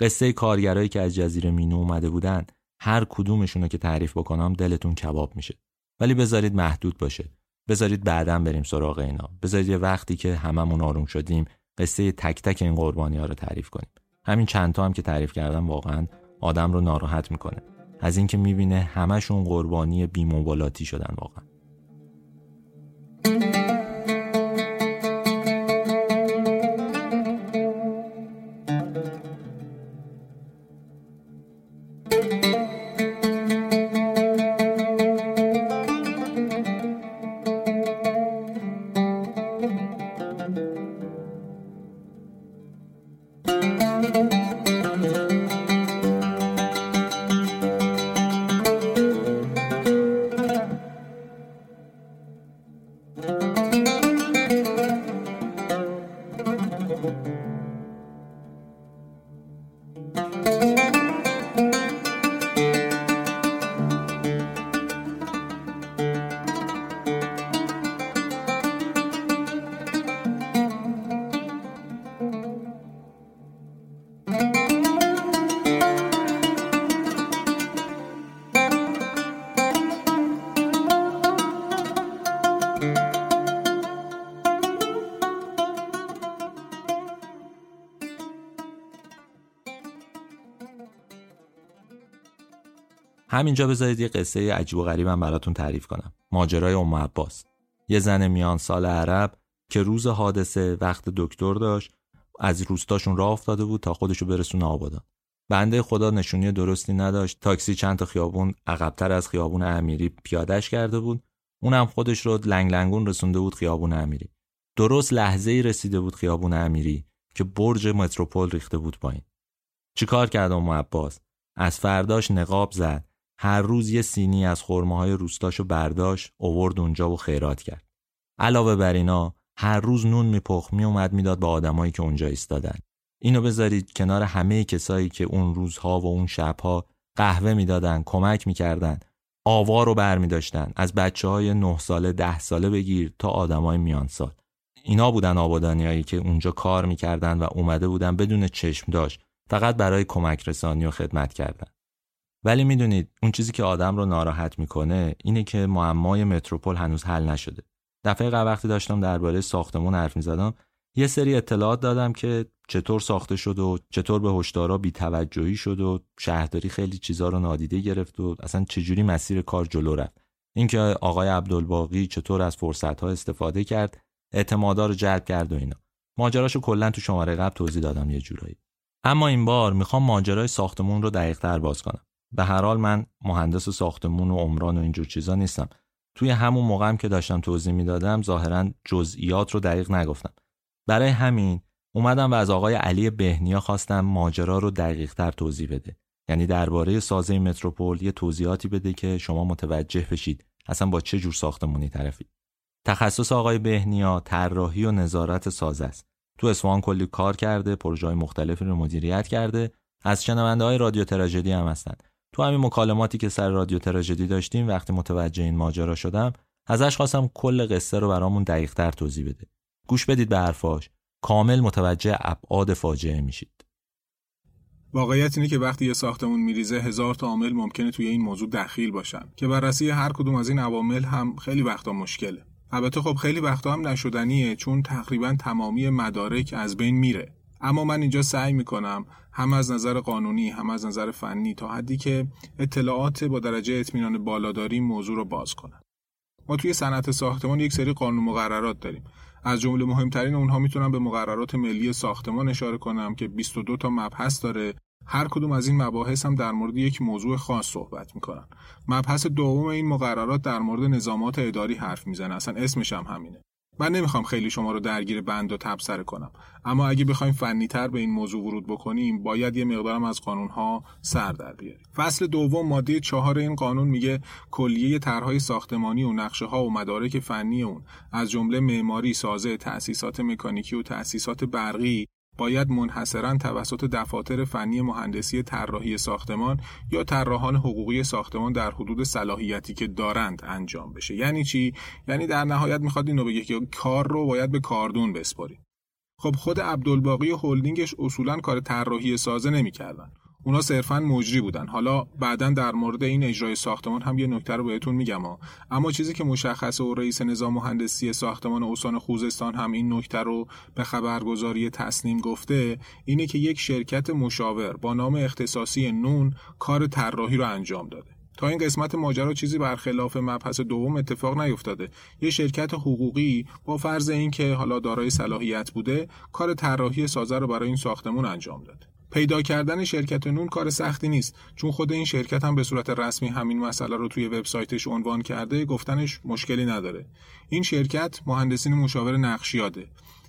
قصه کارگرایی که از جزیره مینو اومده بودن هر کدومشون که تعریف بکنم دلتون کباب میشه. ولی بذارید محدود باشه. بذارید بعدا بریم سراغ اینا. بذارید یه وقتی که هممون آروم شدیم قصه تک تک این قربانی ها رو تعریف کنیم. همین چند تا هم که تعریف کردم واقعا آدم رو ناراحت می‌کنه. از اینکه می‌بینه همشون قربانی بیموبالاتی شدن واقعا. همینجا بذارید یه قصه عجیب و غریبم براتون تعریف کنم. ماجرای ام عباس. یه زن میان سال عرب که روز حادثه وقت دکتر داشت از روستاشون راه افتاده بود تا خودشو برسونه آبادان. بنده خدا نشونی درستی نداشت. تاکسی چند تا خیابون عقبتر از خیابون امیری پیادش کرده بود. اونم خودش رو لنگ لنگون رسونده بود خیابون امیری. درست لحظه ای رسیده بود خیابون امیری که برج متروپول ریخته بود پایین. چیکار کرد ام عباس؟ از فرداش نقاب زد. هر روز یه سینی از خرماهای روستاشو برداشت اوورد اونجا و خیرات کرد. علاوه بر اینا هر روز نون میپخت میومد می‌داد به آدمایی که اونجا ایستادن. اینو بذارید کنار همه کسایی که اون روزها و اون شبها قهوه می‌دادن کمک می‌کردن آوا رو بر می از بچه های نه ساله ده ساله بگیر تا آدمای میان سال. اینا بودن آبادانیایی که اونجا کار می‌کردن و اومده بودن بدون چشم داشت. فقط برای کمک رسانی و خدمت کردن. ولی می‌دونید اون چیزی که آدم رو ناراحت می‌کنه اینه که معمای متروپول هنوز حل نشده. دفعه قبل وقتی داشتم درباره ساختمون حرف می‌زدم یه سری اطلاعات دادم که چطور ساخته شد و چطور به هشدارا بیتوجهی شد و شهرداری خیلی چیزا رو نادیده گرفت و اصلا چجوری مسیر کار جلو رفت. اینکه آقای عبدالباقی چطور از فرصت ها استفاده کرد اعتمادا رو جلب کرد و اینا. ماجراشو کلا تو شماره قبل توضیح دادم یه جورایی. اما این بار می‌خوام ماجرای ساختمون رو دقیق تر باز کنم. به هر حال من مهندس ساختمون و عمران و اینجور چیزا نیستم. توی همون موقعم که داشتم توضیح می‌دادم ظاهرا جزئیات رو دقیق نگفتم. برای همین اومدم و از آقای علی بهنیا خواستم ماجرا رو دقیق تر توضیح بده. یعنی درباره سازه متروپول یه توضیحاتی بده که شما متوجه بشید اصلا با چه جور ساختمونی طرفید تخصص آقای بهنیا طراحی و نظارت سازه است. تو اصفهان کلی کار کرده پروژه مختلفی رو مدیریت کرده. از شنونده های رادیو تراژدی هم هستن. تو همین مکالماتی که سر رادیو تراژدی داشتیم وقتی متوجه این ماجرا شدم ازش خواستم کل قصه رو برامون دقیقتر توضیح بده. گوش بدید به حرفاش. کامل متوجه ابعاد فاجعه میشید. واقعیت اینه که وقتی یه ساختمون میریزه هزار تا عامل ممکنه توی این موضوع دخیل باشن. که بررسی هر کدوم از این عوامل هم خیلی وقتا مشکله. البته خب خیلی وقتا هم نشدنیه چون تقریبا تمامی مدارک از بین میره. اما من اینجا سعی می‌کنم هم از نظر قانونی هم از نظر فنی تا حدی که اطلاعات با درجه اطمینان بالا داریم موضوع رو باز کنم. ما توی صنعت ساختمان یک سری قانون مقررات داریم. از جمله مهمترین اونها می‌تونم به مقررات ملی ساختمان اشاره کنم که 22 تا مبحث داره. هر کدوم از این مباحث هم در مورد یک موضوع خاص صحبت می‌کنن. مبحث دوم این مقررات در مورد نظامات اداری حرف می‌زنه. اصلا اسمش هم همینه. من نمی‌خوام خیلی شما رو درگیر بند و تبصره کنم. اما اگه بخوایم فنی تر به این موضوع ورود بکنیم باید یه مقدارم از قانون ها سر در بیاریم. فصل دوم ماده چهار این قانون میگه کلیه طرحهای ساختمانی و نقشه ها و مدارک فنی اون از جمله معماری سازه تأسیسات مکانیکی و تأسیسات برقی باید منحصرا توسط دفاتر فنی مهندسی طراحی ساختمان یا طراحان حقوقی ساختمان در حدود صلاحیتی که دارند انجام بشه. یعنی چی؟ یعنی در نهایت می‌خواد اینو بگه که کار رو باید به کاردون بسپاریم. خب خود عبدالباقی و هلدینگش اصولا کار طراحی سازه نمی‌کردن. اونا صرفا مجری بودن. حالا بعدا در مورد این اجرای ساختمان هم یه نکته رو بهتون میگم ها. اما چیزی که مشخصه و رئیس نظام مهندسی ساختمان استان خوزستان هم این نکته رو به خبرگزاری تصنیم گفته اینه که یک شرکت مشاور با نام اختصاصی نون کار طراحی رو انجام داده. تا این قسمت ماجرا چیزی برخلاف مبحث دوم اتفاق نیفتاده. یه شرکت حقوقی با فرض اینکه حالا دارای صلاحیت بوده کار طراحی سازه رو برای این ساختمون انجام داده. پیدا کردن شرکت نون کار سختی نیست چون خود این شرکت هم به صورت رسمی همین مسئله رو توی وبسایتش عنوان کرده گفتنش مشکلی نداره. این شرکت مهندسین مشاور نقشیاده.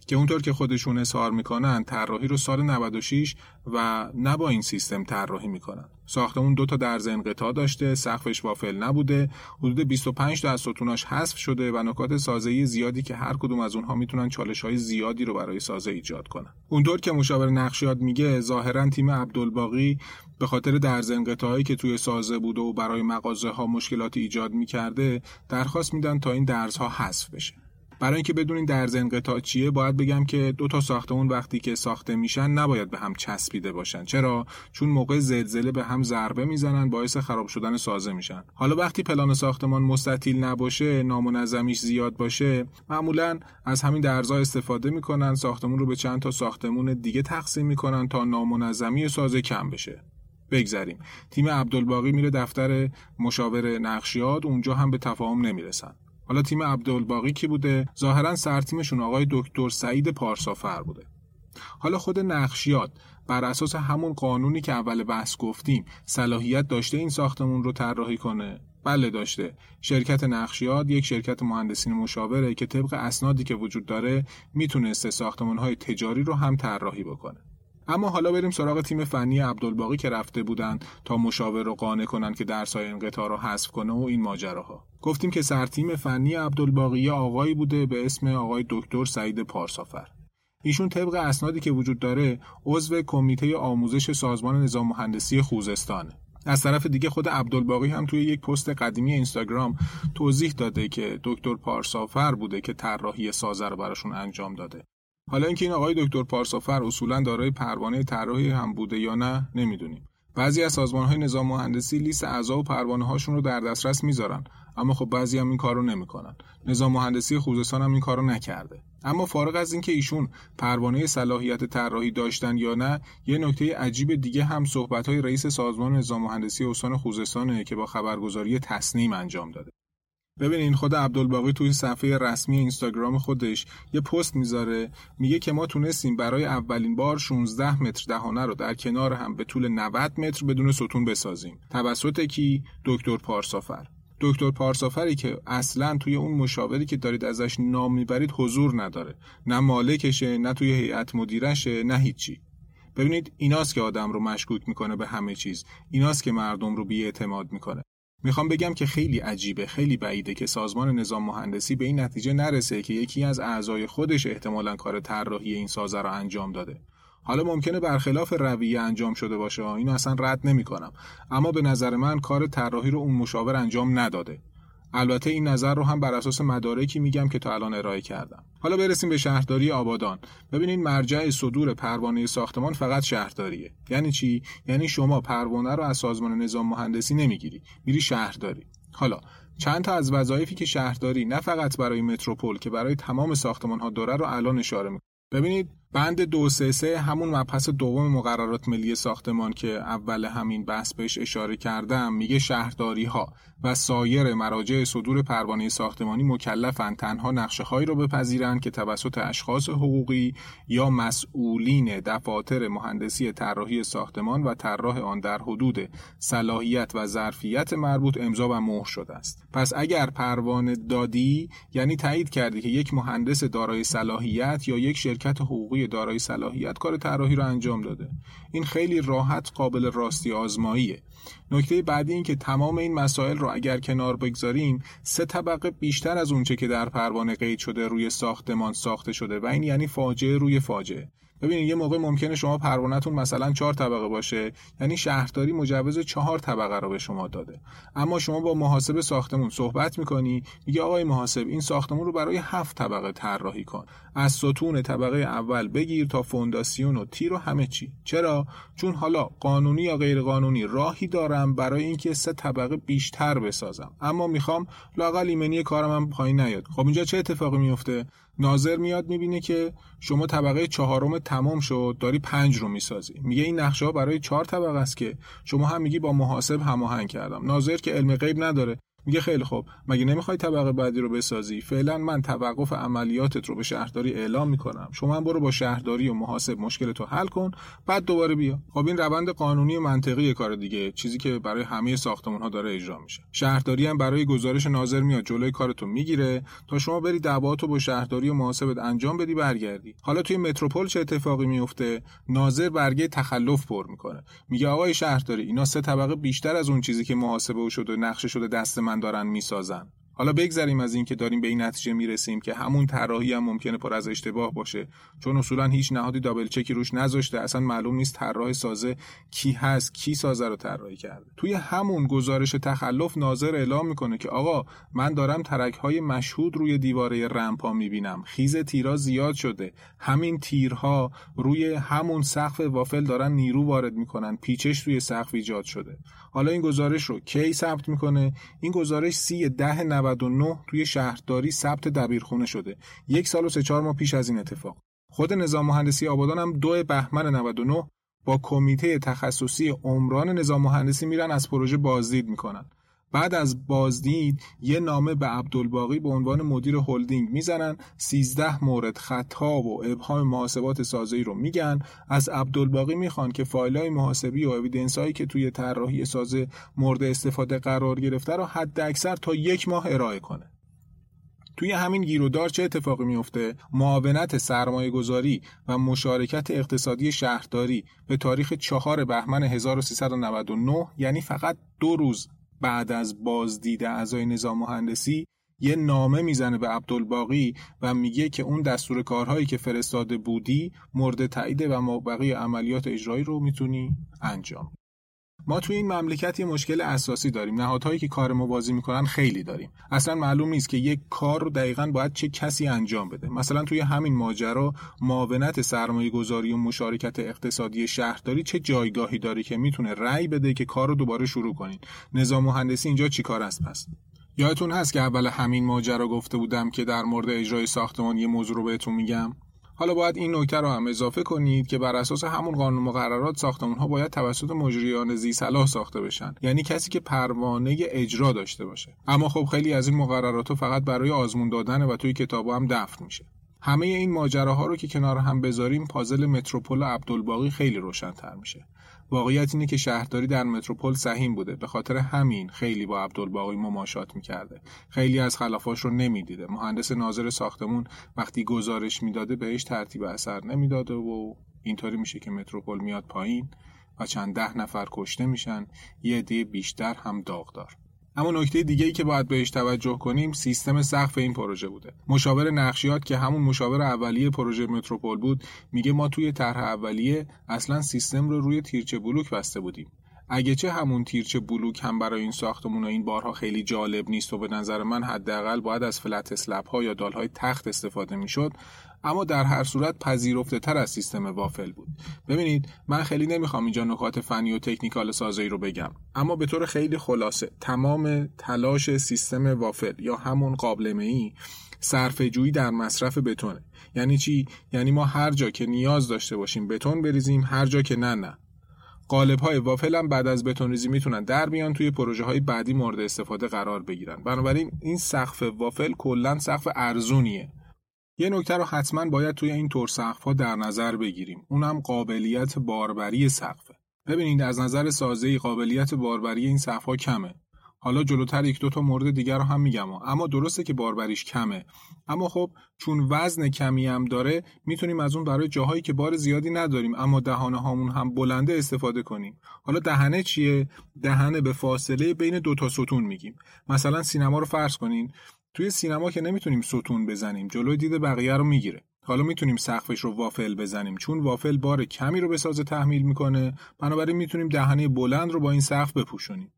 که اونطور که خودشون اظهار می‌کنن طراحی رو سال 96 و نه با این سیستم طراحی می‌کنن. ساختمون دو تا درز انقطاع داشته سقفش وافل نبوده. حدود 25 تا از ستوناش حذف شده و نکات سازه‌ای زیادی که هر کدوم از اونها می‌تونن چالش های زیادی رو برای سازه ایجاد کنن. اونطور که مشاور نقشیات میگه ظاهرا تیم عبدالباقی به خاطر درز انقطاعی که توی سازه بوده و برای مغازه ها مشکلات ایجاد می‌کرده درخواست میدن تا این درزها حذف بشه. برای اینکه بدونین درز انقطاع چیه باید بگم که دو تا ساختمون وقتی که ساخته میشن نباید به هم چسبیده باشن. چرا؟ چون موقع زلزله به هم ضربه می‌زنن باعث خراب شدن سازه میشن. حالا وقتی پلان ساختمان مستطیل نباشه نامنظمیش زیاد باشه معمولا از همین درزها استفاده می‌کنن ساختمون رو به چند تا ساختمون دیگه تقسیم می‌کنن تا نامنظمی سازه کم بشه. بگذریم. تیم عبدالباقی میره دفتر مشاور نقشیات اونجا هم به تفاهم نمی‌رسن. حالا تیم عبدالباقی کی بوده؟ ظاهرا سرتیمشون آقای دکتر سعید پارسافر بوده. حالا خود نقشیات بر اساس همون قانونی که اول بحث گفتیم صلاحیت داشته این ساختمون رو طراحی کنه؟ بله داشته. شرکت نقشیات یک شرکت مهندسین مشاوره که طبق اسنادی که وجود داره می‌تونسته ساختمان های تجاری رو هم طراحی بکنه. اما حالا بریم سراغ تیم فنی عبدالباقی که رفته بودن تا مشاور رو قانع کنن که درسای انقطاع رو حذف کنه و این ماجراها. گفتیم که سرتیم فنی عبدالباقی آقایی بوده به اسم آقای دکتر سعید پارسافر. ایشون طبق اسنادی که وجود داره عضو کمیته آموزش سازمان نظام مهندسی خوزستانه. از طرف دیگه خود عبدالباقی هم توی یک پست قدیمی اینستاگرام توضیح داده که دکتر پارسافر بوده که طراحی سازه رو براشون انجام داده. حالا اینکه این آقای دکتر پارسافر اصولا دارای پروانه طراحی هم بوده یا نه نمی‌دونیم. بعضی از سازمان های نظام مهندسی لیست اعضا و پروانه هاشون رو در دسترس می‌ذارن. اما خب بعضی هم این کارو نمی‌کنن. نظام مهندسی خوزستان هم این کارو نکرده. اما فارغ از اینکه ایشون پروانه صلاحیت طراحی داشتن یا نه یه نکته عجیب دیگه هم صحبت های رئیس سازمان نظام مهندسی استان خوزستانه که با خبرگزاری تصنیم انجام داده. ببینین خود عبدالباقی توی صفحه رسمی اینستاگرام خودش یه پست می‌ذاره میگه که ما تونستیم برای اولین بار 16 متر دهانه رو در کنار هم به طول 90 متر بدون ستون بسازیم. توسط کی؟ دکتر پارسافر. دکتر پارسافری که اصلا توی اون مشاوری که دارید ازش نام می‌برید حضور نداره. نه مالکشه نه توی هیئت مدیرشه نه هیچی. ببینید ایناست که آدم رو مشکوک می‌کنه به همه چیز. ایناست که مردم رو اعتماد می‌کنه. می‌خوام بگم که خیلی عجیبه خیلی بعیده که سازمان نظام مهندسی به این نتیجه نرسه که یکی از اعضای خودش احتمالا کار طراحی این سازه رو انجام داده. حالا ممکنه برخلاف رویه انجام شده باشه اینو اصلا رد نمی‌کنم. اما به نظر من کار طراحی رو اون مشاور انجام نداده. البته این نظر رو هم بر اساس مدارکی میگم که تا الان ارائه کردم. حالا برسیم به شهرداری آبادان. ببینید مرجع صدور پروانه ساختمان فقط شهرداریه. یعنی چی؟ یعنی شما پروانه رو از سازمان نظام مهندسی نمی‌گیری. میری شهرداری. حالا چند تا از وظایفی که شهرداری نه فقط برای متروپول که برای تمام ساختمان ها داره رو الان اشاره می‌کنه. ببینید بند دو سه سه همون مبحث دوم مقررات ملی ساختمان که اول همین بحث بهش اشاره کردم میگه شهرداری ها و سایر مراجع صدور پروانه ساختمانی مکلفن. تنها نقشه هایی رو بپذیرند که توسط اشخاص حقوقی یا مسئولین دفاتر مهندسی طراحی ساختمان و طراح آن در حدود صلاحیت و ظرفیت مربوط امضا و مهر شده است. پس اگر پروانه دادی یعنی تایید کردی که یک مهندس دارای صلاحیت یا یک شرکت حقوقی دارای صلاحیت کار طراحی رو انجام داده. این خیلی راحت قابل راستی آزماییه. نکته بعدی این که تمام این مسائل رو اگر کنار بگذاریم سه طبقه بیشتر از اونچه که در پروانه قید شده روی ساختمان ساخته شده و این یعنی فاجعه روی فاجعه. ببینید یه موقع ممکنه شما پروانهتون مثلا چهار طبقه باشه یعنی شهرداری مجوز چهار طبقه رو به شما داده. اما شما با محاسب ساختمون صحبت می‌کنی میگه آقای محاسب این ساختمون رو برای هفت طبقه طراحی کن. از ستون طبقه اول بگیر تا فونداسیون و تیر و همه چی. چرا؟ چون حالا قانونی یا غیر قانونی راهی دارم برای اینکه سه طبقه بیشتر بسازم. اما می‌خوام لاقل ایمنی کارم هم پایین نیاد. خب اینجا چه اتفاقی میفته ناظر میاد می‌بینه که شما طبقه چهارم تمام شد داری پنج رو می‌سازی. میگه این نقشه ها برای چهار طبقه است که شما هم میگی با محاسب هماهنگ کردم. ناظر که علم غیب نداره. میگه خیلی خوب. مگه نمی‌خوای طبقه بعدی رو بسازی؟ فعلا من توقف عملیاتت رو به شهرداری اعلام می‌کنم. شما برو با شهرداری و محاسب مشکلتو حل کن بعد دوباره بیا. خب این روند قانونی و منطقی کار دیگه چیزی که برای همه ساختمان ها داره اجرا میشه. شهرداری هم برای گزارش ناظر میاد جلوی کارتو می‌گیره. تا شما بری دعواتو با شهرداری و محاسبت انجام بدی برگردی. حالا توی متروپول چه اتفاقی میفته ناظر برگه تخلف پر می‌کنه. میگه آقای شهرداری اینا سه طبقه بیشتر از اون چیزی که محاسبه شده نقشه شده دست من دارن می‌سازن. حالا بگذریم از اینکه داریم به این نتیجه می‌رسیم که همون طراحی هم ممکنه پر از اشتباه باشه. چون اصولا هیچ نهادی دابل چکی روش نذاشته. اصلا معلوم نیست طراح سازه کی هست کی سازه رو طراحی کرده. توی همون گزارش تخلف ناظر اعلام می‌کنه که آقا من دارم ترک های مشهود روی دیواره رمپا می‌بینم. خیز تیرها زیاد شده. همین تیرها روی همون سقف وافل دارن نیرو وارد می‌کنن. پیچش روی سقف ایجاد شده. حالا این گزارش رو کی ثبت می‌کنه؟ این گزارش سی ده 99 توی شهرداری ثبت دبیرخونه شده. یک سال و سه چهار ماه پیش از این اتفاق. خود نظام مهندسی آبادان هم دو بهمن 99 با کمیته تخصصی عمران نظام مهندسی میرن از پروژه بازدید می‌کنن. بعد از بازدید یه نامه به عبدالباقی به عنوان مدیر هلدینگ می‌زنن. 13 مورد خطا و ابهام محاسبات سازی رو میگن. از عبدالباقی می‌خوان که فایل های محاسبی و اویدنس هایی که توی طراحی سازه مورد استفاده قرار گرفته رو حد اکثر تا یک ماه ارائه کنه. توی همین گیرودار چه اتفاقی میفته معاونت سرمایه گذاری و مشارکت اقتصادی شهرداری به تاریخ 4 بهمن 1399 یعنی فقط دو روز بعد از بازدید اعضای نظام مهندسی یه نامه می‌زنه به عبدالباقی و میگه که اون دستور کارهایی که فرستاده بودی مورد تایید و مابقی عملیات اجرایی رو می‌تونی انجام. ما توی این مملکت یه مشکل اساسی داریم. نهادهایی که کار موازی می‌کنن خیلی داریم. اصلا معلوم نیست که یک کار رو دقیقا باید چه کسی انجام بده. مثلا توی همین ماجرا معاونت سرمایه گذاری و مشارکت اقتصادی شهرداری چه جایگاهی داره که می‌تونه رأی بده که کار رو دوباره شروع کنین؟ نظام مهندسی اینجا چیکار است پس؟ یادتون هست که اول همین ماجرا گفته بودم که در مورد اجرای ساختمان یه موضوع رو بهتون میگم؟ حالا باید این نکته رو هم اضافه کنید که بر اساس همون قانون مقررات ساختمان ها باید توسط مجریان زی صلاح ساخته بشن. یعنی کسی که پروانه اجرا داشته باشه. اما خب خیلی از این مقررات فقط برای آزمون دادن و توی کتاب هم دفن میشه. همه این ماجراها رو که کنار هم بذاریم پازل متروپول عبدالباقی خیلی روشنتر میشه. واقعیت اینه که شهرداری در متروپول سهیم بوده. به خاطر همین خیلی با عبدالباقی مماشات می‌کرده. خیلی از خلافاش رو نمی‌دیده. مهندس ناظر ساختمون وقتی گزارش می‌داده بهش ترتیب اثر نمی‌داده و اینطوری میشه که متروپول میاد پایین و چند ده نفر کشته میشن. یه عده بیشتر هم داغدار. اما نکته دیگه ای که باید بهش توجه کنیم سیستم سقف این پروژه بوده. مشاور نقشیات که همون مشاور اولیه پروژه متروپول بود میگه ما توی طرح اولیه اصلا سیستم رو روی تیرچه بلوک بسته بودیم. اگه چه همون تیرچه بلوک هم برای این ساختمون و این بارها خیلی جالب نیست و به نظر من حداقل باید از فلت اسلپ ها یا دال های تخت استفاده می‌شد اما در هر صورت پذیرفته تر از سیستم وافل بود. ببینید من خیلی نمی‌خوام اینجا نکات فنی و تکنیکال سازی رو بگم اما به طور خیلی خلاصه تمام تلاش سیستم وافل یا همون قابلمه ای صرف جویی در مصرف بتونه. یعنی چی؟ یعنی ما هر جا که نیاز داشته باشیم بتون بریزیم هر جا که نه نه. قالب های وافل هم بعد از بتون ریزی می‌تونن در بیان توی پروژه های بعدی مورد استفاده قرار بگیرن. بنابراین این سقف وافل کلا سقف ارزونیه. یه نکته رو حتما باید توی این طور ها در نظر بگیریم. اونم قابلیت باربری سقفه. ببینید از نظر سازه قابلیت باربری این ها کمه. حالا جلوتر یک دو تا مورد دیگر رو هم میگم. اما درسته که باربریش کمه. اما خب چون وزن کمی هم داره می‌تونیم از اون برای جاهایی که بار زیادی نداریم اما دهانه هامون هم بلنده استفاده کنیم. حالا دهنه چیه؟ دهنه به فاصله بین دو تا ستون میگیم. مثلا سینما رو فرض کنین. توی سینما که نمی‌تونیم ستون بزنیم جلوی دید بقیه رو می‌گیره. حالا می‌تونیم سقفش رو وافل بزنیم چون وافل بار کمی رو به سازه تحمیل می‌کنه. بنابراین می‌تونیم دهنه بلند رو با این سقف بپوشونیم.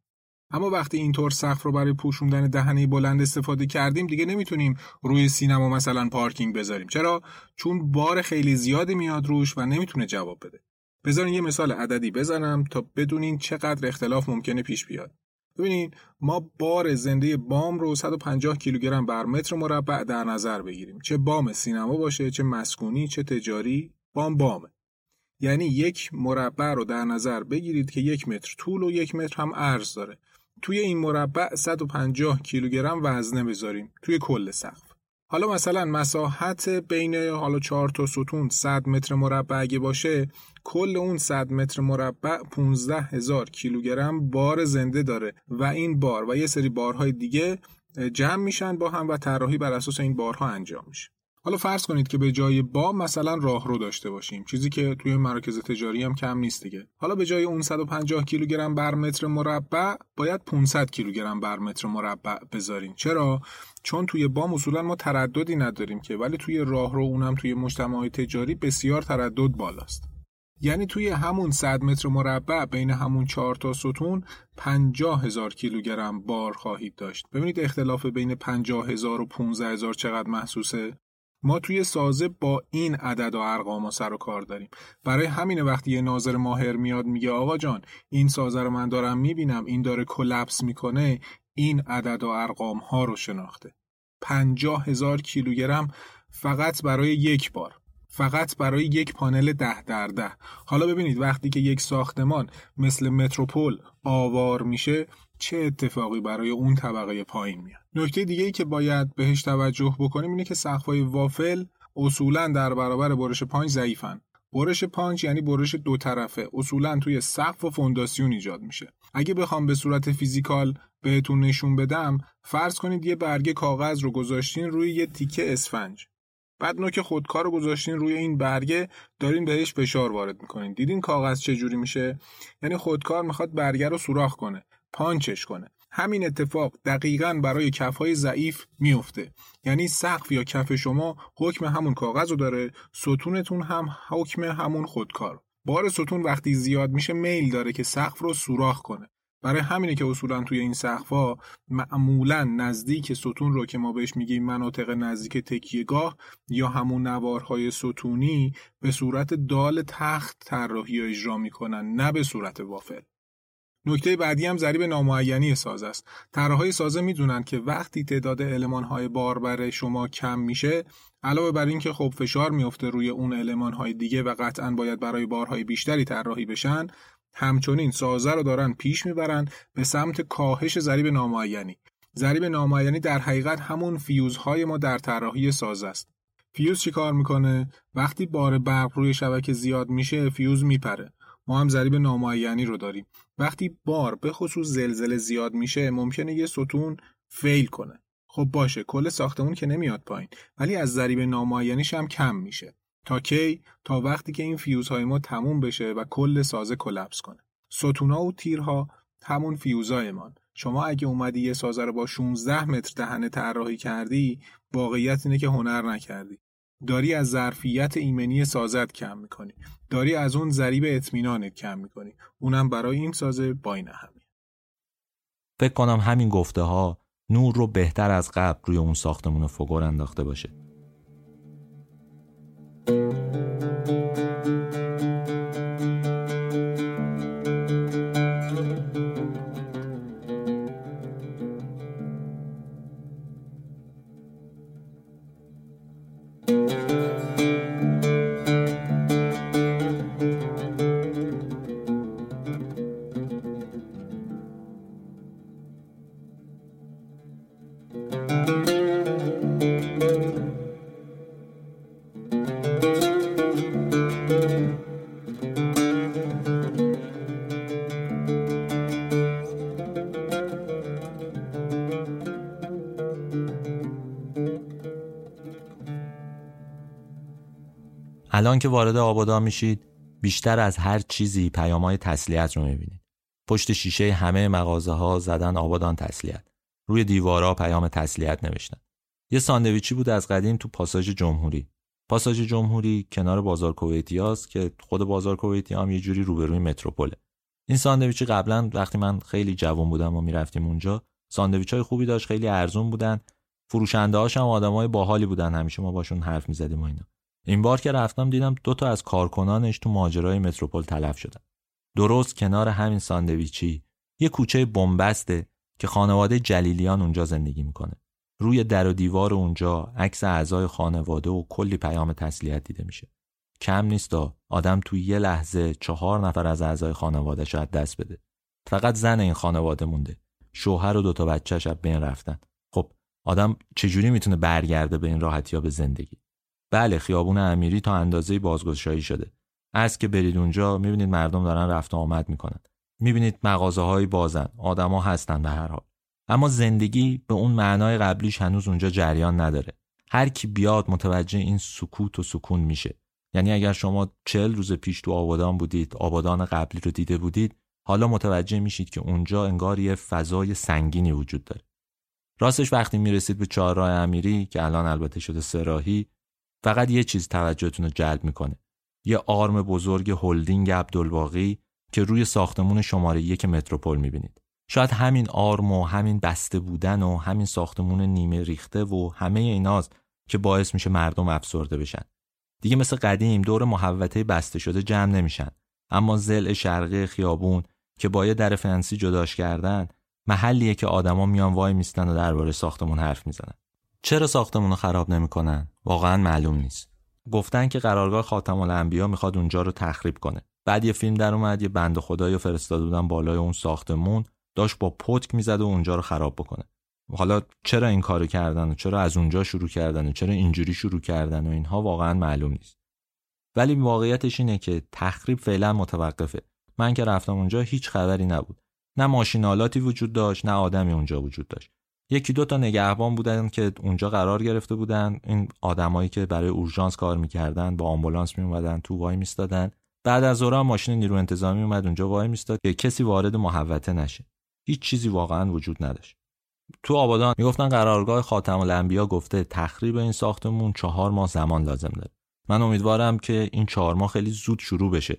اما وقتی اینطور سقف رو برای پوشوندن دهنه بلند استفاده کردیم دیگه نمی‌تونیم روی سینما مثلا پارکینگ بذاریم. چرا؟ چون بار خیلی زیادی میاد روش و نمی‌تونه جواب بده. بذارین یه مثال عددی بزنم تا بدونین چقدر اختلاف ممکنه پیش بیاد. ببینید ما بار زنده بام رو 150 کیلوگرم بر متر مربع در نظر بگیریم. چه بام سینما باشه چه مسکونی چه تجاری بام بامه. یعنی یک مربع رو در نظر بگیرید که یک متر طول و یک متر هم عرض داره. توی این مربع 150 کیلوگرم وزنه بذاریم توی کل سقف. حالا مثلا مساحت بین حالا 4 تا ستون 100 متر مربع اگه باشه کل اون 100 متر مربع 15 هزار کیلوگرم بار زنده داره و این بار و یه سری بارهای دیگه جمع میشن با هم و طراحی بر اساس این بارها انجام میشه. حالا فرض کنید که به جای با مثلا راهرو داشته باشیم. چیزی که توی مراکز تجاری هم کم نیست دیگه. حالا به جای اون 150 کیلوگرم بر متر مربع باید 500 کیلوگرم بر متر مربع بذاریم. چرا؟ چون توی بام اصولا ما ترددی نداریم که ولی توی راهرو اونم توی مجتمع تجاری بسیار تردد بالاست. یعنی توی همون 100 متر مربع بین همون 4 تا ستون 50 هزار کیلوگرم بار خواهید داشت. ببینید اختلاف بین 50 هزار و 15 هزار چقدر محسوسه؟ ما توی سازه با این عدد و ارقام و سر و کار داریم. برای همین وقتی یه ناظر ماهر میاد میگه آقا جان این سازه رو من دارم می‌بینم این داره کلپس می‌کنه این عدد و ارقام ها رو شناخته. پنجاه هزار کیلوگرم فقط برای یک بار فقط برای یک پانل ده در ده. حالا ببینید وقتی که یک ساختمان مثل متروپول آوار میشه چه اتفاقی برای اون طبقه پایین میاد. نکته دیگه ای که باید بهش توجه بکنیم اینه که سقف‌های وافل اصولا در برابر برش پانچ ضعیفن. برش پانچ یعنی برش دو طرفه. اصولا توی سقف و فونداسیون ایجاد میشه. اگه بخوام به صورت physical بهتون نشون بدم فرض کنید یه برگه کاغذ رو گذاشتین روی یه تیکه اسفنج. بعد نوک خودکار رو گذاشتین روی این برگه دارین بهش فشار وارد می‌کنین. دیدین کاغذ چه جوری میشه؟ یعنی خودکار می‌خواد برگه رو سوراخ کنه. پانچش کنه. همین اتفاق دقیقا برای کفهای ضعیف میفته یعنی سقف یا کف شما حکم همون کاغذ رو داره ستونتون هم حکم همون خودکار. بار ستون وقتی زیاد میشه میل داره که سقف رو سوراخ کنه. برای همینه که اصولا توی این سقفا معمولا نزدیک ستون رو که ما بهش میگیم مناطق نزدیک تکیهگاه یا همون نوارهای ستونی به صورت دال تخت طراحی اجرا می‌کنن نه به صورت وافل. نکته بعدی هم ضریب نامعینی ساز است. طراحهای سازه می‌دونن که وقتی تعداد المانهای باربر شما کم میشه علاوه بر اینکه خب فشار میفته روی اون المانهای دیگه و قطعا باید برای بارهای بیشتری طراحی بشن همچنین سازه رو دارن پیش می‌برن به سمت کاهش ضریب نامعینی. ضریب نامعینی در حقیقت همون فیوزهای ما در طراحی سازه است. فیوز چی کار می‌کنه؟ وقتی بار برق روی شبکه زیاد میشه فیوز میپره. ما هم ضریب نامعینی رو داریم. وقتی بار به خصوص زلزله زیاد میشه ممکنه یه ستون fail کنه. خب باشه کل ساختمون که نمیاد پایین ولی از ضریب نامعینیش هم کم میشه. تا کی؟ تا وقتی که این فیوزهای ما تموم بشه و کل سازه کلپس کنه. ستونا و تیرها همون فیوزایمان. شما اگه اومدی یه سازه رو با 16 متر دهنه طراحی کردی واقعیت اینه که هنر نکردی. داری از ظرفیت ایمنی سازت کم می‌کنی. داری از اون ذریب اطمینانت کم می‌کنی. اونم برای این سازه با این فکر کنم همین گفته ها نور رو بهتر از قبل روی اون ساختمون فوگور انداخته باشه. الان که وارد آبادان میشید بیشتر از هر چیزی پیامهای تسلیت رو می‌بینید. پشت شیشه همه مغازه ها زدن آبادان تسلیت. روی دیوارا پیام تسلیت نوشتن. یه ساندویچی بود از قدیم تو پاساژ جمهوری. پاساژ جمهوری کنار بازار کویتیاست که خود بازار کویتی هم یه جوری روبروی متروپوله. این ساندویچی قبلا وقتی من خیلی جوان بودم و می‌رفتیم اونجا ساندویچ های خوبی داشت خیلی ارزون بودن فروشنده هاش هم آدمای باحالی بودن همیشه ما باشون حرف می‌زدیم و اینا این بار که رفتم دیدم دو تا از کارکنانش تو ماجرای متروپول تلف شدن. درست کنار همین ساندویچی یه کوچه بنبسته که خانواده جلیلیان اونجا زندگی می‌کنه. روی در و دیوار اونجا عکس اعضای خانواده و کلی پیام تسلیت دیده میشه. کم نیست آدم توی یه لحظه چهار نفر از اعضای خانواده شاید دست بده. فقط زن این خانواده مونده. شوهر و دوتا بچه شب بین رفتن. خب آدم چجوری می‌تونه برگرده به این راحتی ها به زندگی؟ بله خیابون امیری تا اندازه بازگشایی شده. از که برید اونجا می‌بینید مردم دارن رفت آمد می‌کنن. می‌بینید مغازه های بازن آدما هستن به هر حال. اما زندگی به اون معنای قبلیش هنوز اونجا جریان نداره. هر کی بیاد متوجه این سکوت و سکون میشه. یعنی اگر شما چل روز پیش تو آبادان بودید آبادان قبلی رو دیده بودید حالا متوجه میشید که اونجا انگار یه فضای سنگینی وجود داره. راستش وقتی می‌رسید به چهارراه امیری که الان البته شده سراهی فقط یه چیز توجهتون رو جلب می‌کنه. یه آرم بزرگ هلدینگ عبدالباقی که روی ساختمون شماره یک متروپول می‌بینید. شاید همین آرم و همین بسته بودن و همین ساختمون نیمه ریخته و همه ایناست که باعث میشه مردم افسرده بشن. دیگه مثل قدیم دور محوطه بسته شده جمع نمیشن. اما زل شرقی خیابون که با یه در فنسی جداش کردن محلیه که آدما میان وای میستن و درباره ساختمون حرف می‌زنن. چرا ساختمون رو خراب نمی‌کنن؟ واقعا معلوم نیست. گفتن که قرارگاه خاتم الانبیا می‌خواد اونجا رو تخریب کنه. بعد یه فیلم در اومد یه بند خدایی فرستاده بودن بالای اون ساختمون داشت با پتک می‌زد و اونجا رو خراب بکنه. حالا چرا این کارو کردن و چرا از اونجا شروع کردن و چرا اینجوری شروع کردن و اینها واقعا معلوم نیست. ولی واقعیتش اینه که تخریب فعلا متوقفه. من که رفتم اونجا هیچ خبری نبود. نه ماشینالاتی وجود داشت نه آدمی اونجا وجود داشت. یکی دو تا نگهبان بودن که اونجا قرار گرفته بودن. این آدمایی که برای اورژانس کار می‌کردن با آمبولانس می اومدن تو وای میستادن بعد از ظهر ماشین نیرو انتظامی اومد اونجا وای میستاد که کسی وارد محوطه نشه. هیچ چیزی واقعا وجود نداشت. تو آبادان می‌گفتن قرارگاه خاتم الانبیا گفته تخریب این ساختمون چهار ماه زمان لازم داره. من امیدوارم که این چهار ماه خیلی زود شروع بشه.